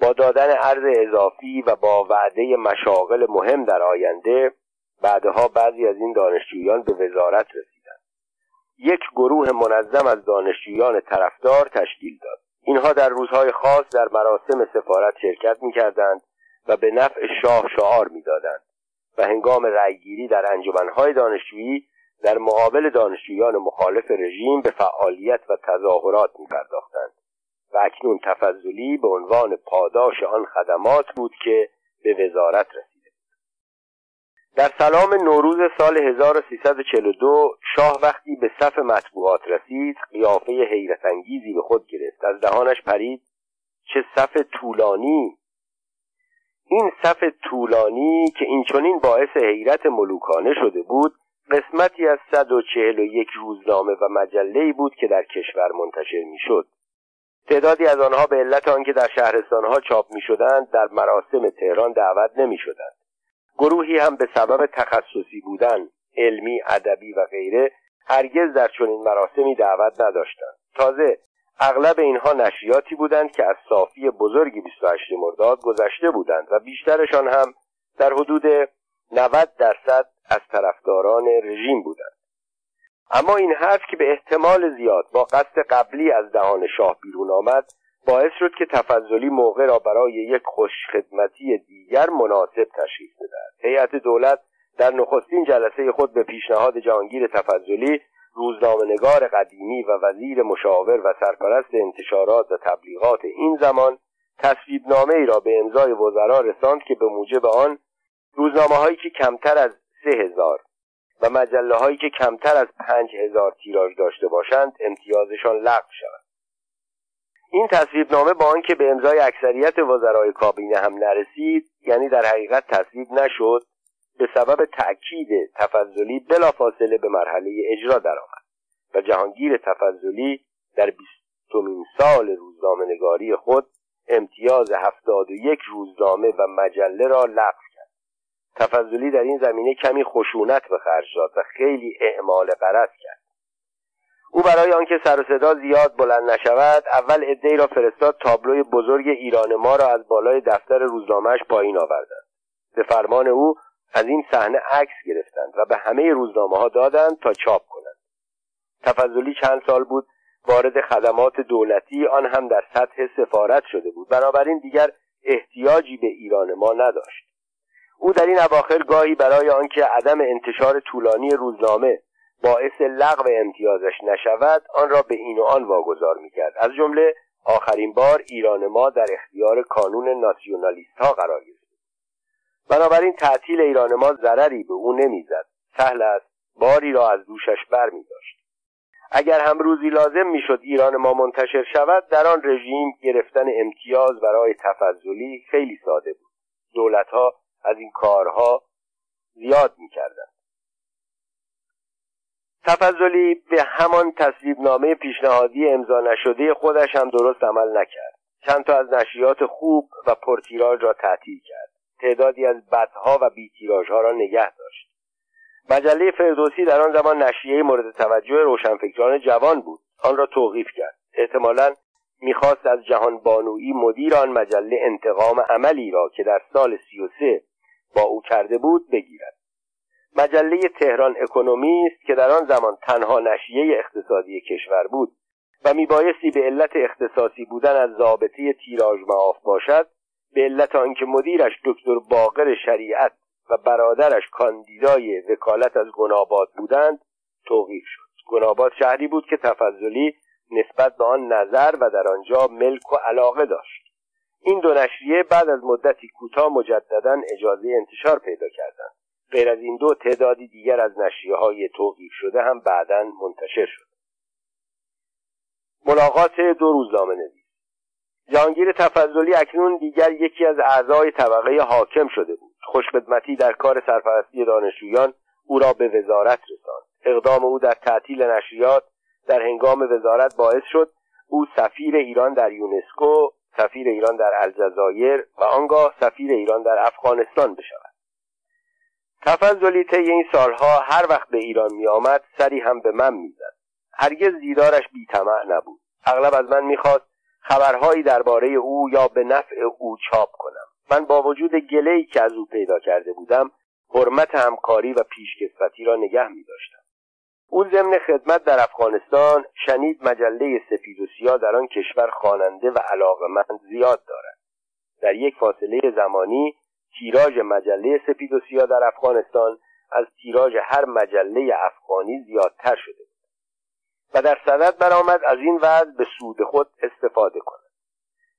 با دادن ارز اضافی و با وعده مشاغل مهم در آینده بعدها بعضی از این دانشجویان به وزارت رسیدند یک گروه منظم از دانشجویان طرفدار تشکیل داد. اینها در روزهای خاص در مراسم سفارت شرکت می‌کردند و به نفع شاه شعار می‌دادند و هنگام رأیگیری در انجمنهای دانشجویی در مقابل دانشجویان مخالف رژیم به فعالیت و تظاهرات میپرداختند و اکنون تفضلی به عنوان پاداش آن خدمات بود که به وزارت رسیده در سلام نوروز سال 1342 شاه وقتی به صف مطبوعات رسید قیافه حیرت انگیزی به خود گرفت. از دهانش پرید چه صف طولانی. این صف طولانی که این چنین باعث حیرت ملوکانه شده بود قسمتی از 141 روزنامه و مجله بود که در کشور منتشر می‌شد. تعدادی از آنها به علت آنکه در شهرستانها چاپ می شدند در مراسم تهران دعوت نمی شدند. گروهی هم به سبب تخصصی بودن علمی ادبی و غیره هرگز در چنین مراسمی دعوت نداشتند. تازه اغلب اینها نشریاتی بودند که از صافی بزرگی 28 مرداد گذشته بودند و بیشترشان هم در حدود 90 درصد از طرفداران رژیم بودند. اما این حرف که به احتمال زیاد با قصد قبلی از دهان شاه بیرون آمد باعث شد که تفضلی موقع را برای یک خوشخدمتی دیگر مناسب تشخیص بدهد. هیئت دولت در نخستین جلسه خود به پیشنهاد جهانگیر تفضلی روزنامهنگار قدیمی و وزیر مشاور و سرپرست انتشارات و تبلیغات این زمان تصویب نامه ای را به امضای وزرا رساند که به موجب آن روزنامه هایی که کمتر از سه هزار و مجله هایی که کمتر از پنج هزار تیراژ داشته باشند امتیازشان لغو شود این تصویب نامه با آنکه به امضای اکثریت وزرای کابینه هم نرسید یعنی در حقیقت تصویب نشد به سبب تأکید تفضلی بلافاصله به مرحله اجرا درآمد و جهانگیر تفضلی در بیستمین سال روزنامه نگاری خود امتیاز هفتاد و یک روزنامه و مجله را لغو تفضلی در این زمینه کمی خشونت به خرج داد و خیلی اعمال قرض کرد. او برای آنکه سر و صدا زیاد بلند نشود اول عدهای را فرستاد تابلوی بزرگ ایران ما را از بالای دفتر روزنامهش پایین آوردند. به فرمان او از این صحنه عکس گرفتند و به همه روزنامه ها دادند تا چاپ کنند. تفضلی چند سال بود وارد خدمات دولتی آن هم در سطح سفارت شده بود. بنابراین دیگر احتیاجی به ایران ما نداشت. او در این اواخر گاهی برای آنکه عدم انتشار طولانی روزنامه باعث لغو امتیازش نشود آن را به این و آن واگذار می‌کرد. از جمله آخرین بار ایران ما در اختیار کانون ناسیونالیست ها قرار گرفت. بنابراین تعطیل ایران ما ضرری به او نمی‌زد. سهل است باری را از دوشش بر می داشت. اگر هم روزی لازم می‌شد ایران ما منتشر شود در آن رژیم گرفتن امتیاز برای تفضلی خیلی ساده بود. دولتها از این کارها زیاد می‌کردند. تفضلی به همان تصویبنامه پیشنهادی امضا نشده خودش هم درست عمل نکرد. چند تا از نشریات خوب و پرتیراژ را تعطیل کرد. تعدادی از بدها و بیتیراژها را نگه داشت. مجله فردوسی در آن زمان نشریه مورد توجه روشنفکران جوان بود. آن را توقیف کرد. احتمالا می‌خواست از جهان بانویی مدیر آن مجله انتقام عملی را که در سال سی و سه با او کرده بود بگیرد. مجله تهران اکونومی است که در آن زمان تنها نشریه اقتصادی کشور بود و میبایستی به علت اختصاصی بودن از ضابطه تیراژ معاف باشد به علت آنکه مدیرش دکتر باقر شریعت و برادرش کاندیدای وکالت از گناباد بودند توقیف شد. گناباد شهری بود که تفضلی نسبت به آن نظر و در آنجا ملک و علاقه داشت. این دو نشریه بعد از مدتی کوتاه مجددا اجازه انتشار پیدا کردند. غیر از این دو تعدادی دیگر از نشریه های توقیف شده هم بعدا منتشر شد. ملاقات دو روزنامه نویس. جهانگیر تفضلی اکنون دیگر یکی از اعضای طبقه حاکم شده بود. خوشخدمتی در کار سرپرستی دانشجویان او را به وزارت رساند. اقدام او در تعطیل نشریات در هنگام وزارت باعث شد او سفیر ایران در یونسکو سفیر ایران در الجزایر و آنگاه سفیر ایران در افغانستان بشود. تفضلی طی این سالها هر وقت به ایران می آمد سری هم به من می‌زد. هرگز دیدارش بیطمع نبود. اغلب از من می‌خواست خبرهایی درباره او یا به نفع او چاپ کنم. من با وجود گلهی که از او پیدا کرده بودم حرمت همکاری و پیشکسوتی را نگه می داشتم او ضمن خدمت در افغانستان شنید مجله سفید و سیاه در آن کشور خواننده و علاقمند زیاد دارد. در یک فاصله زمانی تیراژ مجله سفید و سیاه در افغانستان از تیراژ هر مجله افغانی زیادتر شده بود و در صدد برآمد از این وضع به سود خود استفاده کند.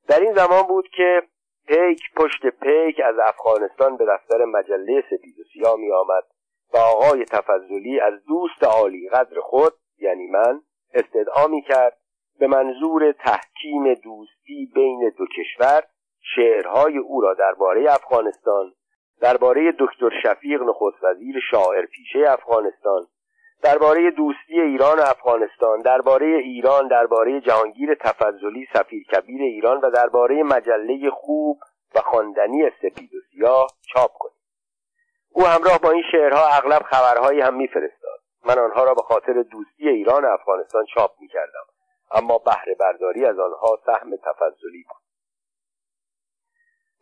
در این زمان بود که پیک پشت پیک از افغانستان به دفتر مجله سفید و سیاه می آمد و آقای تفضلی از دوست عالی قدر خود یعنی من استدعا می کرد به منظور تحکیم دوستی بین دو کشور شعرهای او را درباره افغانستان درباره دکتر شفیق نخست وزیر شاعر پیشه افغانستان درباره دوستی ایران و افغانستان درباره ایران درباره جهانگیر تفضلی سفیر کبیر ایران و درباره مجله خوب و خواندنی سپید و سیاه چاپ کنیم. او همراه با این شعرها اغلب خبرهایی هم میفرستاد. من آنها را به خاطر دوستی ایران و افغانستان چاپ می‌کردم اما بهره برداری از آنها سهم تفضلی بود.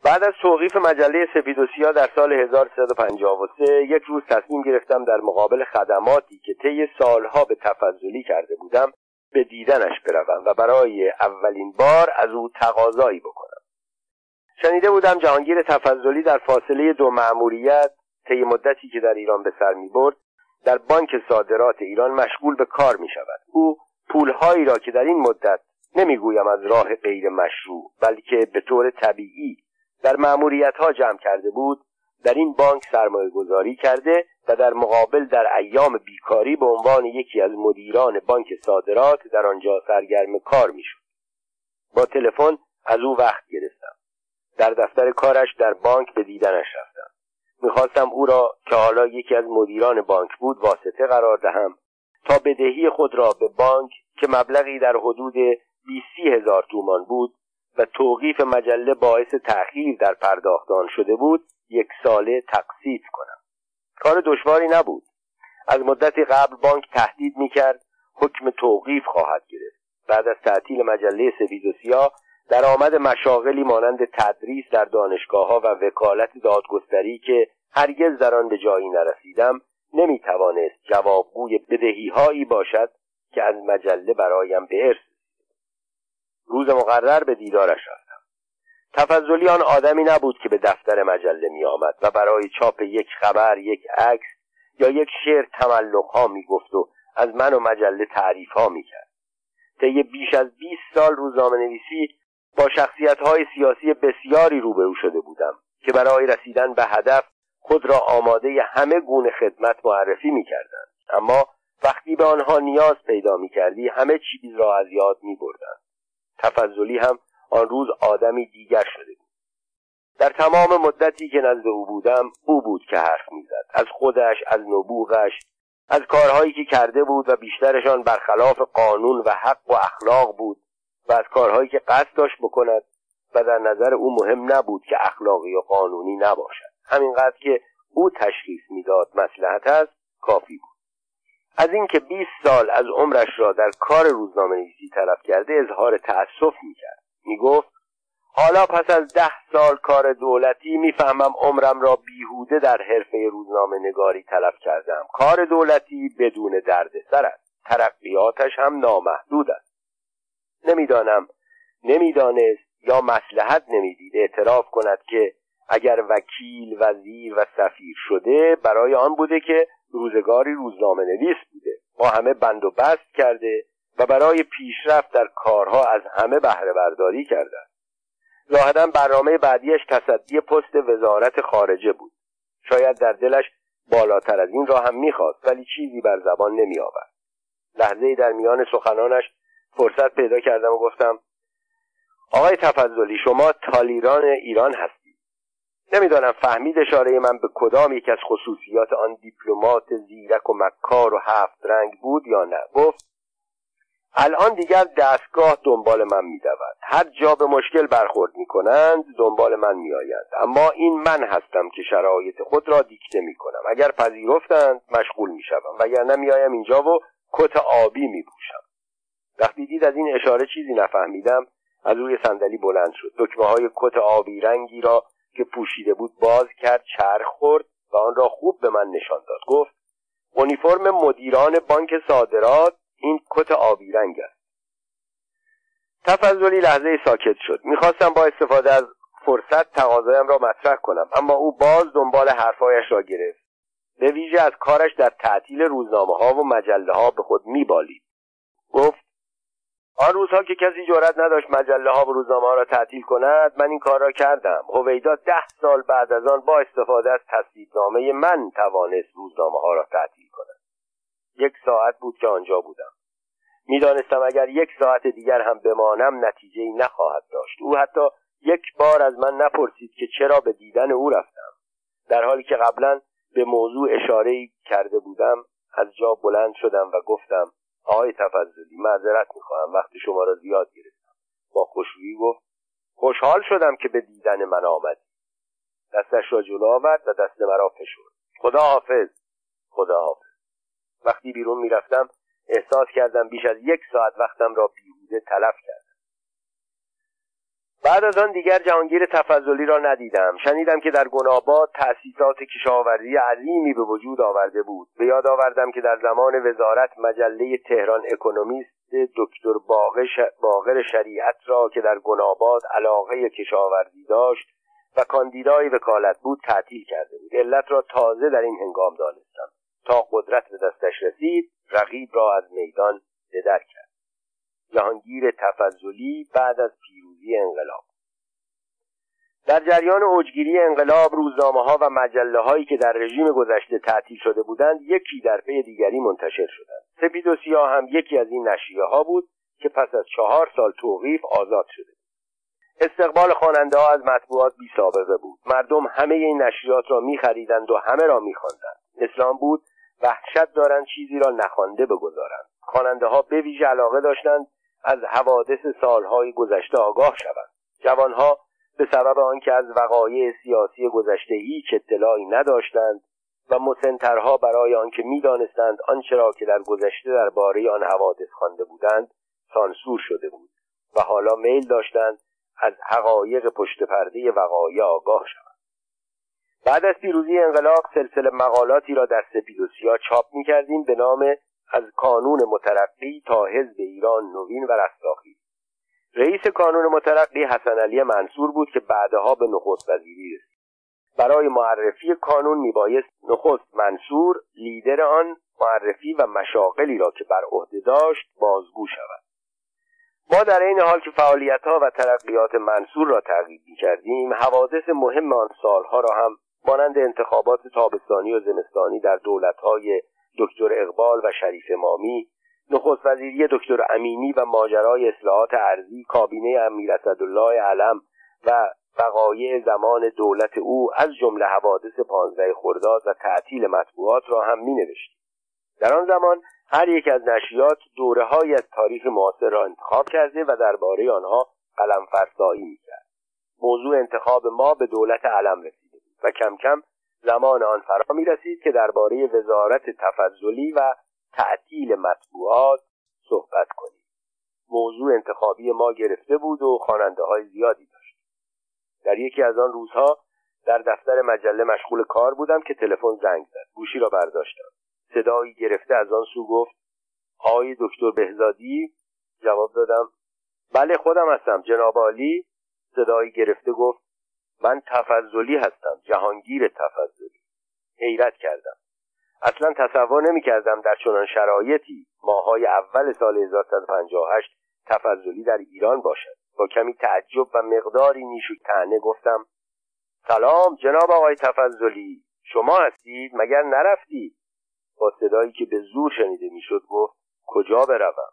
بعد از توقیف مجله سفید و سیاه در سال 1353 یک روز تصمیم گرفتم در مقابل خدماتی که طی سالها به تفضلی کرده بودم به دیدنش بروم و برای اولین بار از او تقاضایی بکنم. شنیده بودم جهانگیر تفضلی در فاصله دو مأموریت طی مدتی که در ایران به سر می برد در بانک صادرات ایران مشغول به کار می شود او پولهایی را که در این مدت نمی‌گویم از راه غیر مشروع بلکه به طور طبیعی در معمولیت ها جمع کرده بود در این بانک سرمایه گذاری کرده و در مقابل در ایام بیکاری به عنوان یکی از مدیران بانک صادرات در آنجا سرگرم کار می‌شد. با تلفن از او وقت گرفتم. در دفتر کارش در بانک به دیدنش رفتم. می‌خواستم او را که حالا یکی از مدیران بانک بود واسطه قرار دهم تا بدهی خود را به بانک که مبلغی در حدود بیسی هزار تومان بود و توقیف مجله باعث تأخیر در پرداختان شده بود یک ساله تقسیط کنم. کار دشواری نبود. از مدتی قبل بانک تهدید می‌کرد حکم توقیف خواهد گرفت. بعد از تعطیل مجله سفید و سیاه درآمد مشاغلی مانند تدریس در دانشگاه ها و وکالت دادگستری که هرگز در آن به جایی نرسیدم نمی‌توانست جوابگوی بدهی هایی باشد که از مجله برایم به ارث روز مقرر به دیدارش رفتم تفضلی آن آدمی نبود که به دفتر مجله می آمد و برای چاپ یک خبر یک عکس یا یک شعر تملق ها می گفت و از من و مجله تعریف ها می کرد طی بیش از 20 سال روزنامه نویسی با شخصیت های سیاسی بسیاری روبرو شده بودم که برای رسیدن به هدف خود را آماده همه گونه خدمت معرفی می کردن. اما وقتی به آنها نیاز پیدا می کردی همه چیز را از یاد می بردن. تفضلی هم آن روز آدمی دیگر شده بود. در تمام مدتی که نزد او بودم او بود که حرف می‌زد. از خودش از نبوغش از کارهایی که کرده بود و بیشترشان برخلاف قانون و حق و اخلاق بود و از کارهایی که قصد داشت بکند و در نظر او مهم نبود که اخلاقی و قانونی نباشد. همینقدر که او تشخیص می‌داد مسلحت است کافی بود. از اینکه 20 سال از عمرش را در کار روزنامه نویسی تلف کرده اظهار تأسف می‌کرد. می‌گفت حالا پس از ده سال کار دولتی می‌فهمم عمرم را بیهوده در حرفه روزنامه نگاری تلف کردم. کار دولتی بدون دردسر است. ترقیاتش هم نامحدود است. نمی‌دانم نمی‌دانست یا مسلحت نمی‌دید. اعتراف کند که اگر وکیل وزیر و سفیر شده برای آن بوده که روزگاری روزنامه نویس بوده. با همه بند و بست کرده و برای پیشرفت در کارها از همه بهره برداری کرده. ظاهرا برنامه بعدیش تصدی پست وزارت خارجه بود. شاید در دلش بالاتر از این را هم می‌خواست ولی چیزی بر زبان نمی آورد لحظه در میان سخنانش فرصت پیدا کردم و گفتم آقای تفضلی شما تالیران ایران هستید. نمی‌دانم فهمید اشاره من به کدام یک از خصوصیات آن دیپلمات زیرک و مکار و هفت رنگ بود یا نه. گفت الان دیگر دستگاه دنبال من میدود. هر جا به مشکل برخورد می‌کنند دنبال من میآیند. اما این من هستم که شرایط خود را دیکته می‌کنم. اگر پذیرفتند مشغول می‌شوم. وگرنه میآیم اینجا و کت آبی میپوشم. وقتی دید از این اشاره چیزی نفهمیدم از روی صندلی بلند شد. دکمه های کت آبی رنگی را که پوشیده بود باز کرد چرخ خورد و آن را خوب به من نشان داد. گفت اونیفرم مدیران بانک صادرات این کت آبی رنگ است. تفضلی لحظه ساکت شد. می‌خواستم با استفاده از فرصت تقاضایم را مطرح کنم اما او باز دنبال حرفهایش را گرفت. به ویژه از کارش در تعطیل روزنامه ها و مجله ها به خود میبالید. گفت آن روزها که کسی جرأت نداشت مجله ها و روزنامه ها را تعطیل کند من این کار را کردم. هویدا ده سال بعد از آن با استفاده از تصدیقنامه من توانست روزنامه ها را تعطیل کند. یک ساعت بود که آنجا بودم. می‌دانستم اگر یک ساعت دیگر هم بمانم نتیجه ای نخواهد داشت. او حتی یک بار از من نپرسید که چرا به دیدن او رفتم. در حالی که قبلا به موضوع اشاره کرده بودم از جا بلند شدم و گفتم آقای تفضلی معذرت می‌خواهم وقت شما را زیاد گرفتم. با خوشرویی گفت خوشحال شدم که به دیدن من آمدی. دستش را جلو آورد و دست مرا فشرد. خدا حافظ. خدا حافظ. وقتی بیرون می‌رفتم احساس کردم بیش از یک ساعت وقتم را بیهوده تلف کردم. بعد از آن دیگر جهانگیر تفضلی را ندیدم. شنیدم که در گناباد تأسیسات کشاورزی عظیمی به وجود آورده بود. به یاد آوردم که در زمان وزارت مجله تهران اکونومیست دکتر باغر شریعت را که در گناباد علاقه کشاورزی داشت و کاندیدای وکالت بود تعطیل کرده بود. علت را تازه در این هنگام دانستم. تا قدرت به دستش رسید رقیب را از میدان بدر کرد. جهانگیر تفضلی بعد از پیروزی انقلاب. در جریان اوجگیری انقلاب روزنامه ها و مجله هایی که در رژیم گذشته تعطیل شده بودند یکی در پی دیگری منتشر شدند. سپید و سیاه هم یکی از این نشریه ها بود که پس از چهار سال توقیف آزاد شده استقبال خواننده ها از مطبوعات بی سابقه بود. مردم همه این نشریات را می خریدند و همه را می خواندند. اسلام بود وحشت دارند چیزی را نخوانده بگذارند. خواننده ها به ویژه علاقه داشتند از حوادث سالهای گذشته آگاه شوند. جوانها به سبب آنکه از وقایع سیاسی گذشته هیچ اطلاعی نداشتند و مسنترها برای آنکه می‌دانستند آنچه را که در گذشته درباره آن حوادث خوانده بودند سانسور شده بود و حالا میل داشتند از حقایق پشت پرده وقایع آگاه شوند. بعد از پیروزی انقلاب سلسله مقالاتی را در سپید و چاپ می کردیم به نام از کانون مترقی تا حزب ایران نوین و رستاخی رئیس کانون مترقی حسن علی منصور بود که بعدها به نخست وزیری رسید. برای معرفی کانون میبایست نخست منصور لیدر آن معرفی و مشاقلی را که بر عهده داشت بازگو شود. ما در این حال که فعالیتها و ترقیات منصور را تعقیب کردیم حوادث مهم آن سالها را هم مانند انتخابات تابستانی و زمستانی در دولتهای دکتر اقبال و شریف مامی نخست وزیری دکتر امینی و ماجرای اصلاحات ارزی کابینه امیر اسدالله علم و وقایع زمان دولت او از جمله حوادث پانزده خرداد و تعطیل مطبوعات را هم می نوشتیم در آن زمان هر یک از نشریات دوره های از تاریخ معاصر را انتخاب کرده و درباره آنها قلم فرسایی می‌کرد. موضوع انتخاب ما به دولت علم رسیده و کم کم زمان آن فرا می رسید که درباره وزارت تفضلی و تعطیل مطبوعات صحبت کنیم. موضوع انتخابی ما گرفته بود و خواننده های زیادی داشت. در یکی از آن روزها در دفتر مجله مشغول کار بودم که تلفن زنگ زد. گوشی را برداشتم. صدایی گرفته از آن سو گفت آقای دکتر بهزادی؟ جواب دادم بله خودم هستم جناب عالی. صدایی گرفته گفت من تفضلی هستم جهانگیر تفضلی. حیرت کردم. اصلا تصور نمی کردم در چنان شرایطی ماهای اول سال 1358 تفضلی در ایران باشد. با کمی تعجب و مقداری نیش تنه گفتم سلام جناب آقای تفضلی شما هستید؟ مگر نرفتید؟ با صدایی که به زور شنیده می‌شد گفت کجا بروم؟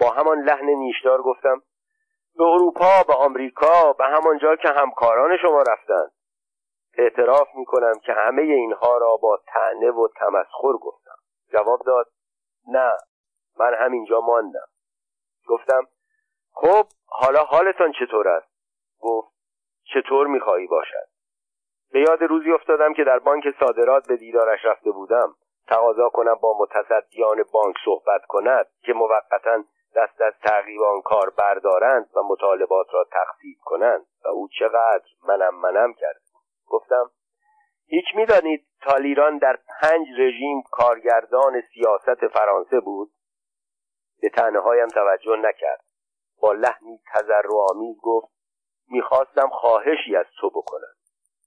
با همان لحن نیشدار گفتم به اروپا به آمریکا به همانجا که همکاران شما رفتند اعتراف می‌کنم که همه اینها را با تعنه و تمسخر گفتم. جواب داد نه من همینجا ماندم. گفتم خب حالا حالتان چطور است؟ گفت چطور می‌خواهی باشد؟ به یاد روزی افتادم که در بانک صادرات به دیدارش رفته بودم. تقاضا کنم با متصدیان بانک صحبت کند که موقتا دست از تعقیب آن کار بردارند و مطالبات را تخفیف کنند. و او چقدر منم منم کرد. گفتم هیچ می‌دانید تالیران در پنج رژیم کارگردان سیاست فرانسه بود؟ به تنه هایم توجه نکرد. با لحنی آمیز گفت می‌خواستم خواهشی از تو بکنم.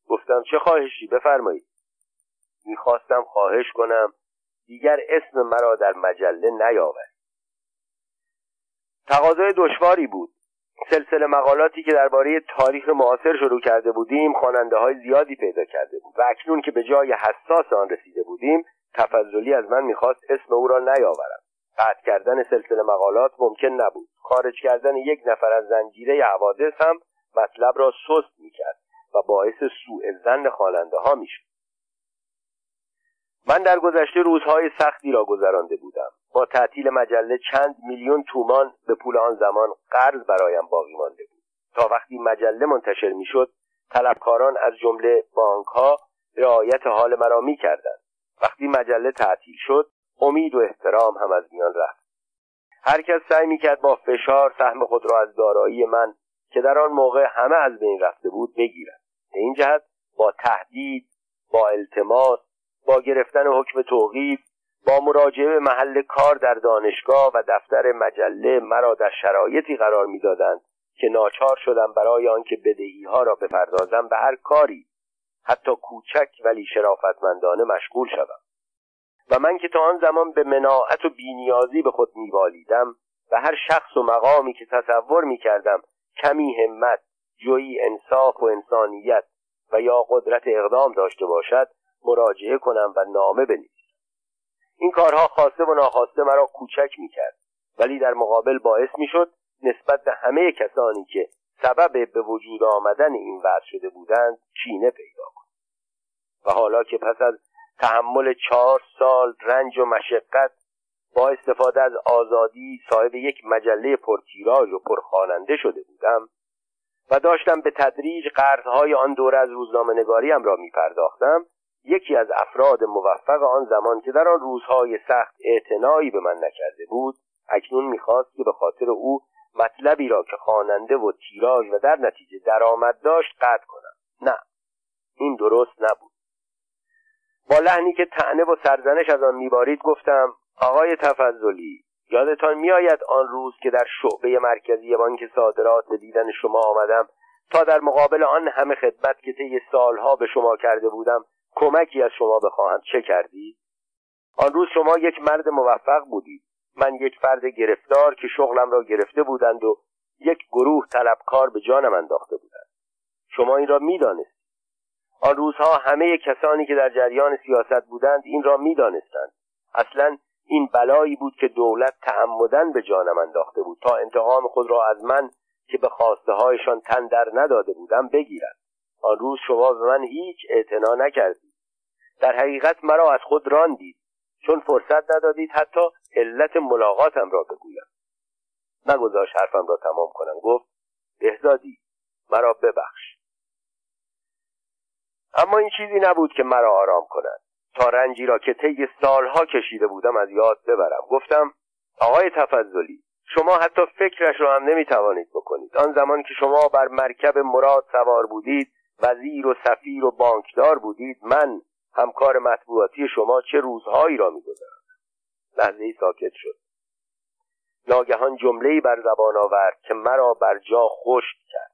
گفتم چه خواهشی؟ بفرمایید. می‌خواستم خواهش کنم دیگر اسم مرا در مجله نیاورد تقاضای دشواری بود. سلسله مقالاتی که درباره تاریخ معاصر شروع کرده بودیم خواننده های زیادی پیدا کرده بود. و اکنون که به جای حساس آن رسیده بودیم تفضلی از من می‌خواست اسم او را نیاورم. قطع کردن سلسله مقالات ممکن نبود. خارج کردن یک نفر از زنجیره حوادث هم مطلب را سست می‌کرد و باعث سوء زن خواننده ها می‌شد. من در گذشته روزهای سختی را گذرانده بودم. با تعطیل مجله چند میلیون تومان به پول آن زمان قرض برایم باقی مانده بود. تا وقتی مجله منتشر می‌شد طلبکاران از جمله بانک ها رعایت حال مرا می‌کردند. وقتی مجله تعطیل شد امید و احترام هم از میان رفت. هر کس سعی می‌کرد با فشار سهم خود را از دارایی من که در آن موقع همه از بین رفته بود بگیرد. به این جهت با تهدید با التماس با گرفتن حکم توقیف با مراجعه به محل کار در دانشگاه و دفتر مجله مرا در شرایطی قرار می‌دادند که ناچار شدم برای آنکه بدهی ها را بپردازم به هر کاری حتی کوچک ولی شرافتمندانه مشغول شوم. و من که تا آن زمان به مناعت و بینیازی به خود میبالیدم و هر شخص و مقامی که تصور می‌کردم کمی همت جویی انصاف و انسانیت و یا قدرت اقدام داشته باشد مراجعه کنم و نامه بنویسم. این کارها خواسته و ناخواسته مرا کوچک می‌کرد. ولی در مقابل باعث می‌شد نسبت به همه کسانی که سبب به وجود آمدن این وضع شده بودند چینه پیدا کنم. و حالا که پس از تحمل چهار سال رنج و مشقت با استفاده از آزادی صاحب یک مجله پرتیراژ و پرخواننده شده بودم و داشتم به تدریج قرضهای آن دوره از روزنامه نگاریم را می پرداختم یکی از افراد موفق آن زمان که در آن روزهای سخت اعتنایی به من نکرده بود اکنون می‌خواست که به خاطر او مطلبی را که خواننده و تیراژ و در نتیجه درآمد داشت قطع کنم. نه این درست نبود. با لحنی که تعنه و سرزنش از آن میبارید گفتم آقای تفضلی یادتان میآید آن روز که در شعبه مرکزی بانک صادرات به دیدن شما آمدم تا در مقابل آن همه خدمت که طی سالها به شما کرده بودم کمکی از شما بخواهم. چه کردی؟ آن روز شما یک مرد موفق بودید من یک فرد گرفتار که شغلم را گرفته بودند و یک گروه طلبکار به جانم انداخته بودند. شما این را می‌دانست آن روزها همه کسانی که در جریان سیاست بودند این را می‌دانستند. اصلا این بلایی بود که دولت تعمدن به جانم انداخته بود تا انتقام خود را از من که به خواسته هایشان تن در نداده بودم بگیرد. آن روز شما به من هیچ اعتنا نکردید. در حقیقت مرا از خود راندید. چون فرصت ندادید حتی علت ملاقاتم را بگویم. نگذاشت حرفم را تمام کنم. گفت بهزادی مرا ببخش. اما این چیزی نبود که مرا آرام کند. تا رنجی را که طی سالها کشیده بودم از یاد ببرم. گفتم آقای تفضلی شما حتی فکرش را هم نمی‌توانید بکنید. آن زمان که شما بر مرکب مراد سوار بودید وزیر و سفیر و بانکدار بودید من همکار مطبوعاتی شما چه روزهایی را میگذرم لحظه ساکت شد. ناگهان جمله بر زبان آورد که مرا بر جا خشک کرد.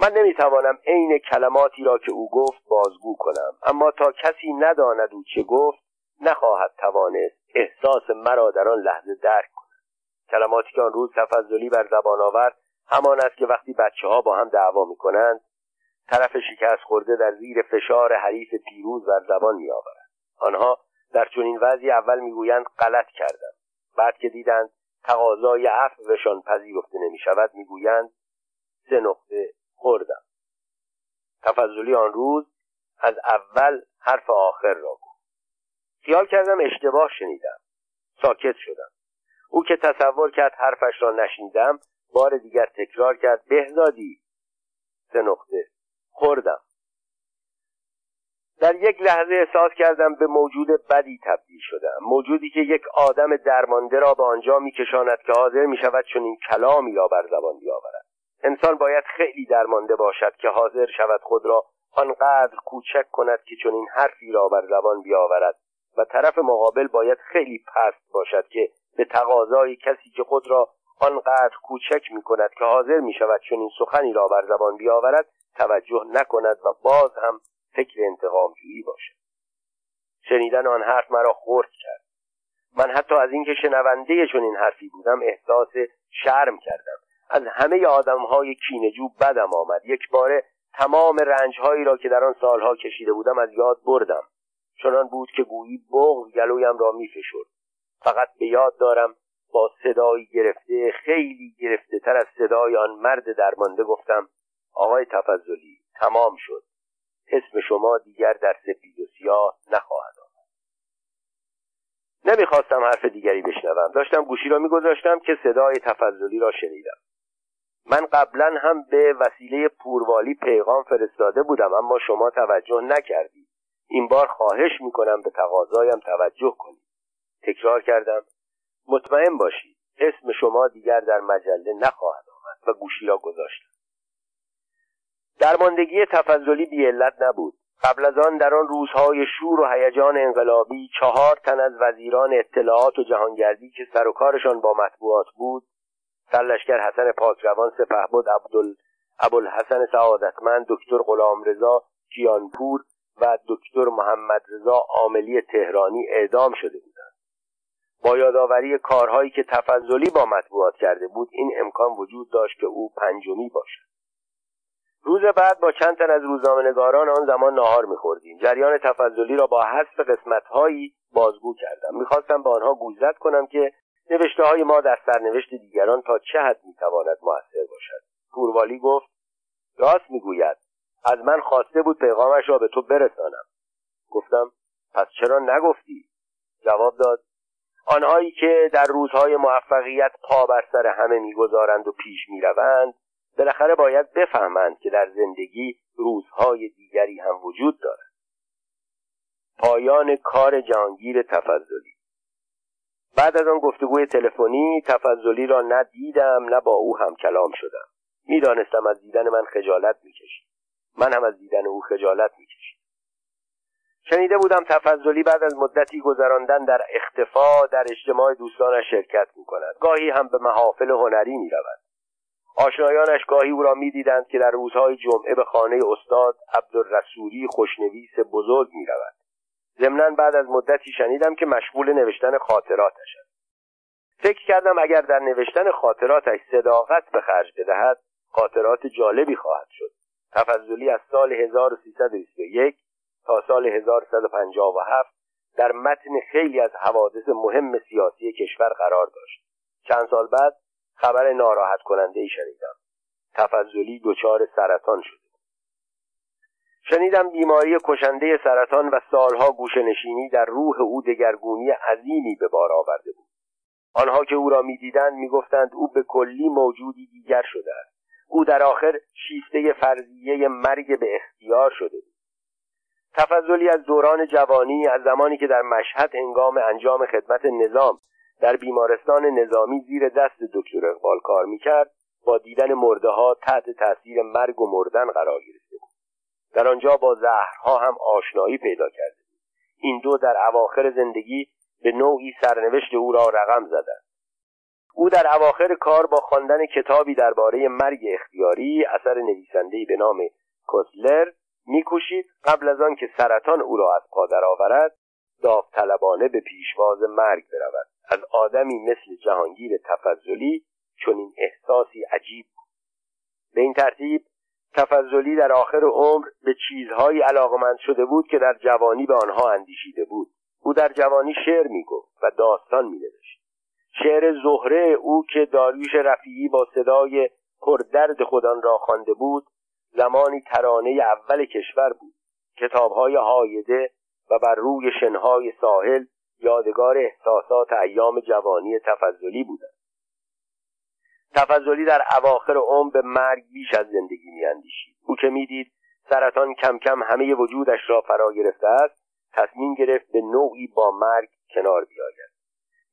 من نمی‌توانم عین کلماتی را که او گفت بازگو کنم اما تا کسی نداند او چه گفت نخواهد توانست احساس مرا در آن لحظه درک کند. کلماتی که آن روز تفضلی بر زبان آورد همان است که وقتی بچه ها با هم دعوا می‌کنند طرف شکست خورده در زیر فشار حریف پیروز بر زبان می آورد. آنها در چنین وضعی اول می‌گویند غلط کردم. بعد که دیدند تقاضای عفوشان پذیرفته نمی شود می‌گویند سه نقطه خوردم. تفضلی آن روز از اول حرف آخر را گفت. خیال کردم اشتباه شنیدم. ساکت شدم. او که تصور کرد حرفش را نشنیدم بار دیگر تکرار کرد بهزادی. سه نقطه خوردم. در یک لحظه احساس کردم به موجود بدی تبدیل شدم. موجودی که یک آدم درمانده را به آنجا میکشاند که حاضر می شود چون این کلامی را بر زبان بیاورد. انسان باید خیلی درمانده باشد که حاضر شود خود را آنقدر کوچک کند که چون این حرفی را بر زبان بیاورد و طرف مقابل باید خیلی پست باشد که به تقاضای کسی که خود را آنقدر کوچک می کند که حاضر می شود چون این سخنی را بر زبان بیاورد توجه نکند و باز هم فکر انتقامجویی باشد. شنیدن آن حرف مرا خرد کرد. من حتی از اینکه شنونده چون این حرفی بودم احساس شرم کردم. از همه آدمهای کینجو بدم آمد. یک باره تمام رنجهایی را که در آن سالها کشیده بودم از یاد بردم. چنان بود که گویی بغض گلویم را میفشرد. فقط به یاد دارم با صدایی گرفته خیلی گرفته تر از صدای آن مرد درمانده گفتم آقای تفضلی تمام شد. اسم شما دیگر در سپید و سیاه نخواهد آمد. نمی‌خواستم حرف دیگری بشنوم. داشتم گوشی را میگذاشتم که صدای تفضلی را شنیدم. من قبلا هم به وسیله پوروالی پیغام فرستاده بودم اما شما توجه نکردید. این بار خواهش می‌کنم به تقاضایم توجه کنید. تکرار کردم. مطمئن باشید اسم شما دیگر در مجله نخواهد آمد و گوشی را گذاشتم. درماندگی تفضلی بی علت نبود. قبل از آن در آن روزهای شور و هیجان انقلابی چهار تن از وزیران اطلاعات و جهانگردی که سر و کارشان با مطبوعات بود سرلشکر حسن پاکروان سپهبد عبدال ابوالحسن سعادتمند دکتر غلامرضا کیانپور و دکتر محمد رضا عاملی تهرانی اعدام شده بودند. با یادآوری کارهایی که تفضلی با مطبوعات کرده بود این امکان وجود داشت که او پنجمی باشد. روز بعد با چند تن از روزنامه‌نگاران آن زمان ناهار میخوردیم. جریان تفضلی را با حذف قسمتهایی بازگو کردم. می‌خواستم به آنها گوشزد کنم که نوشته های ما در سرنوشت دیگران تا چه حد می‌تواند موثر باشد. پوروالی گفت راست می‌گوید. از من خواسته بود پیغامش را به تو برسانم. گفتم پس چرا نگفتی؟ جواب داد آنهایی که در روزهای موفقیت پا بر سر همه می‌گذارند و پیش می‌روند بالاخره باید بفهمند که در زندگی روزهای دیگری هم وجود دارد. پایان کار جهانگیر تفضلی. بعد از آن گفتگوی تلفنی تفضلی را نه دیدم نه با او هم کلام شدم. می‌دانستم از دیدن من خجالت می‌کشید. من هم از دیدن او خجالت می‌کشید. شنیده بودم تفضلی بعد از مدتی گذراندن در اختفا در اجتماع دوستانش شرکت می‌کند. گاهی هم به محافل هنری می‌رود. آشنایانش گاهی او را می‌دیدند که در روزهای جمعه به خانه استاد عبدالرسولی خوشنویس بزرگ می‌رود. ضمنا بعد از مدتی شنیدم که مشغول نوشتن خاطراتش است. فکر کردم اگر در نوشتن خاطراتش صداقت به خرج بدهد خاطرات جالبی خواهد شد. تفضلی از سال 1321 تا سال 1157 در متن خیلی از حوادث مهم سیاسی کشور قرار داشت. چند سال بعد خبر ناراحت کننده ای شنیدم. تفضلی دچار سرطان شده شنیدم بیماری کشنده سرطان و سالها گوشنشینی در روح او دگرگونی عظیمی به بار آورده بود. آنها که او را می‌دیدند می‌گفتند او به کلی موجودی دیگر شده است. او در آخر شیفته فرضیه مرگ به اختیار شده بود. تفضلی از دوران جوانی از زمانی که در مشهد انگام انجام خدمت نظام در بیمارستان نظامی زیر دست دکتر اقبال کار می‌کرد با دیدن مرده ها تحت تاثیر مرگ و مردن قرار گرفته بود. در آنجا با زهرها هم آشنایی پیدا کرده بود. این دو در اواخر زندگی به نوعی سرنوشت او را رقم زدند. او در اواخر کار با خواندن کتابی درباره مرگ اختیاری اثر نویسندهای به نام کوسلر میکوشید قبل از آن که سرطان او را از پا درآورد. داوطلبانه به پیشواز مرگ برود. از آدمی مثل جهانگیر تفضلی چنین احساسی عجیب به این ترتیب تفضلی در آخر عمر به چیزهایی علاقمند شده بود که در جوانی به آنها اندیشیده بود. او در جوانی شعر می‌گفت و داستان مینوشت. شعر زهره او که داریوش رفیعی با صدای پردرد خودان را خوانده بود زمانی ترانه اول کشور بود. کتابهای هایده و بر روی شنهای ساحل یادگار احساسات ایام جوانی تفضلی بودند. تفضلی در اواخر عمر به مرگ بیش از زندگی میاندیشید. او که می‌دید سرطان کم کم همه وجودش را فرا گرفته است تصمیم گرفت به نوعی با مرگ کنار بیاید.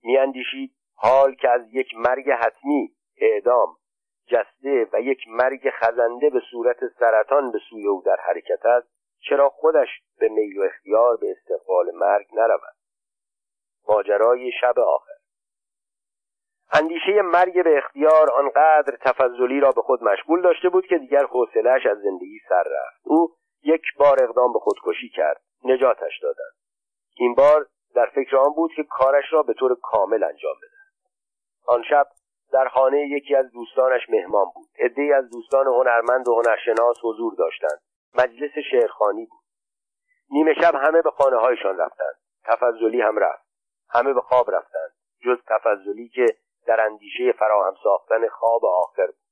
میاندیشید حال که از یک مرگ حتمی اعدام جسته و یک مرگ خزنده به صورت سرطان به سوی او در حرکت است چرا خودش به میل و اختیار به استقبال مرگ نرود؟ ماجرای شب آخر. اندیشه مرگ به اختیار آنقدر تفضلی را به خود مشغول داشته بود که دیگر حوصلهاش از زندگی سر رفت. او یک بار اقدام به خودکشی کرد نجاتش دادند این بار در فکر آن بود که کارش را به طور کامل انجام بده. آن شب در خانه یکی از دوستانش مهمان بود. عدهای از دوستان هنرمند و هنرشناس حضور داشتند. مجلس شعرخانی بود. نیمه شب همه به خانه هایشان رفتند. تفضلی هم رفت. همه به خواب رفتند. جز تفضلی که در اندیشه فراهم ساختن خواب آخر بود.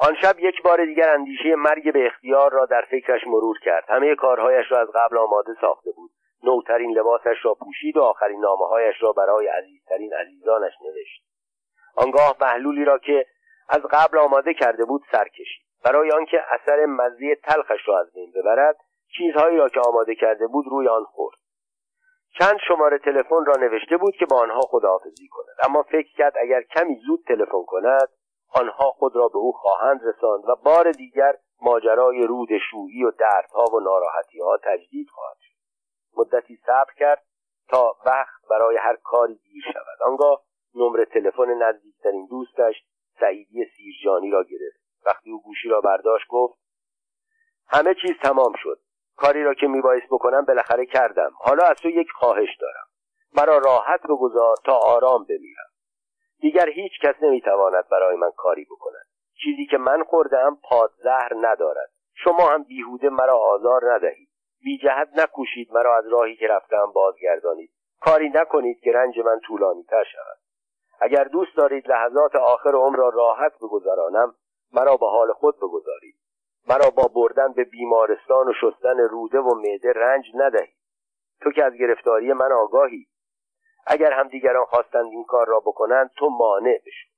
آن شب یک بار دیگر اندیشه مرگ به اختیار را در فکرش مرور کرد. همه کارهایش را از قبل آماده ساخته بود. نوترین لباسش را پوشید و آخرین نامههایش را برای عزیزترین عزیزانش نوشت. آنگاه محلولی را که از قبل آماده کرده بود سر کشید. برای آنکه اثر مزه تلخش را از بین ببرد چیزهایی را که آماده کرده بود روی آن خورد. چند شماره تلفن را نوشته بود که با آنها خداحافظی کند. اما فکر کرد اگر کمی زود تلفن کند آنها خود را به او خواهند رساند و بار دیگر ماجرای رود شویی و دردها و ناراحتیها تجدید خواهد شد. مدتی صبر کرد تا وقت برای هر کاری دیر شود. آنگاه نمره تلفن نزدیکترین دوستش سعیدی سیرجانی را گرفت. وقتی او گوشی را برداشت گفت همه چیز تمام شد. کاری را که میبایست بکنم بالاخره کردم. حالا از تو یک خواهش دارم. مرا راحت بگذار تا آرام بمیرم. دیگر هیچ کس نمی‌تواند برای من کاری بکند. چیزی که من خوردم پادزهر ندارد. شما هم بیهوده مرا آزار ندهید. بی جهت نکوشید مرا از راهی که رفتم بازگردانید. کاری نکنید که رنج من طولانی تر شود. اگر دوست دارید لحظات آخر عمر را راحت بگذرانم مرا به حال خود بگذارید. مرا با بردن به بیمارستان و شستن روده و معده رنج ندهید. تو که از گرفتاری من آگاهی. اگر هم دیگران خواستند این کار را بکنند تو مانع بشو.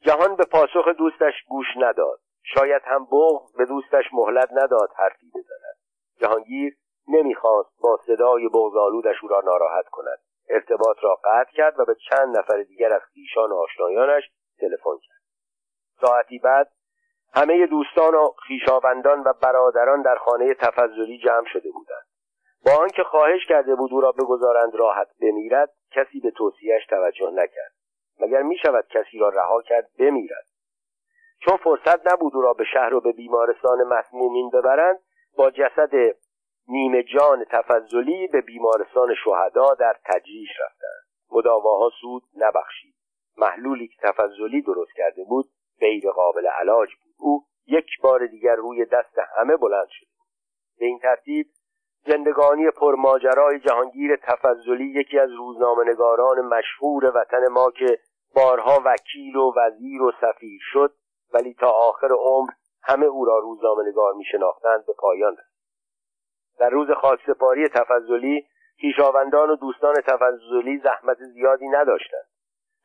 جهان به پاسخ دوستش گوش نداد. شاید هم بغض به دوستش مهلت نداد حرفی بزند. جهانگیر نمی‌خواست با صدای بغضآلودش او را ناراحت کند. ارتباط را قطع کرد و به چند نفر دیگر از خویشان و آشنایانش تلفن کرد. ساعتی بعد همه دوستان و خویشاوندان و برادران در خانه تفضلی جمع شده بودند. با آنکه خواهش کرده بود او را بگذارند راحت بمیرد کسی به توصیهش توجه نکرد. مگر می شود کسی را رها کرد بمیرد. چون فرصت نبود او را به شهر و به بیمارستان مسمومین ببرند با جسد نیمه جان تفضلی به بیمارستان شهدا در تجریش رفتند. مداواها سود نبخشید. محلولی که تفضلی درست کرده بود غیر قابل علاج بود. او یک بار دیگر روی دست همه بلند شد. به این ترتیب زندگانی پرماجرای جهانگیر تفضلی یکی از روزنامهنگاران مشهور وطن ما که بارها وکیل و وزیر و سفیر شد ولی تا آخر عمر همه او را روزنامه‌نگار میشناختند به پایان رسید. در روز خاکسپاری تفضلی خویشاوندان و دوستان تفضلی زحمت زیادی نداشتند.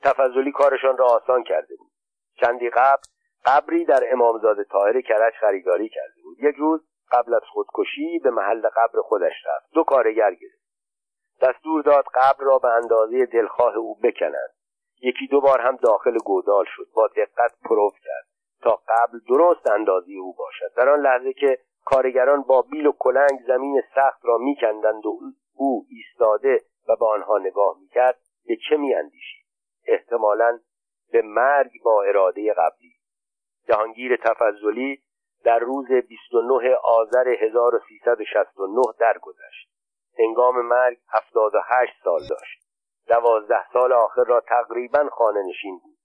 تفضلی کارشان را آسان کرده بود. چندی قبل قبری در امامزاده طاهر کرج خریداری کرده بود. یک روز قبل از خودکشی به محل قبر خودش رفت. دو کارگر گرفت. دستور داد قبر را به اندازه دلخواه او بکنند. یکی دو بار هم داخل گودال شد. با دقت پروف کرد تا قبل درست اندازی او باشد. در آن لحظه که کارگران با بیل و کلنگ زمین سخت را میکندند و او ایستاده و به آنها نگاه می‌کرد به چه میاندیشید؟ احتمالا به مرگ با اراده قبلی. جهانگیر تفضلی در روز 29 آذر 1369 درگذشت. هنگام مرگ 78 سال داشت. دوازده سال آخر را تقریبا خانه نشین بود.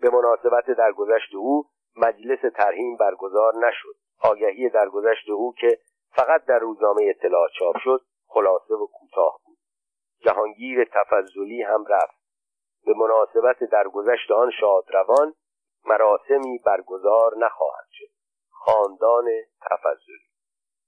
به مناسبت درگذشت او مجلس ترهیم برگزار نشد. آگهی درگذشت او که فقط در روزنامه اطلاعات چاپ شد خلاصه و کوتاه بود. جهانگیر تفضلی هم رفت. به مناسبت درگذشت آن شادروان مراسمی برگزار نخواهد شد. خاندان تفضلی.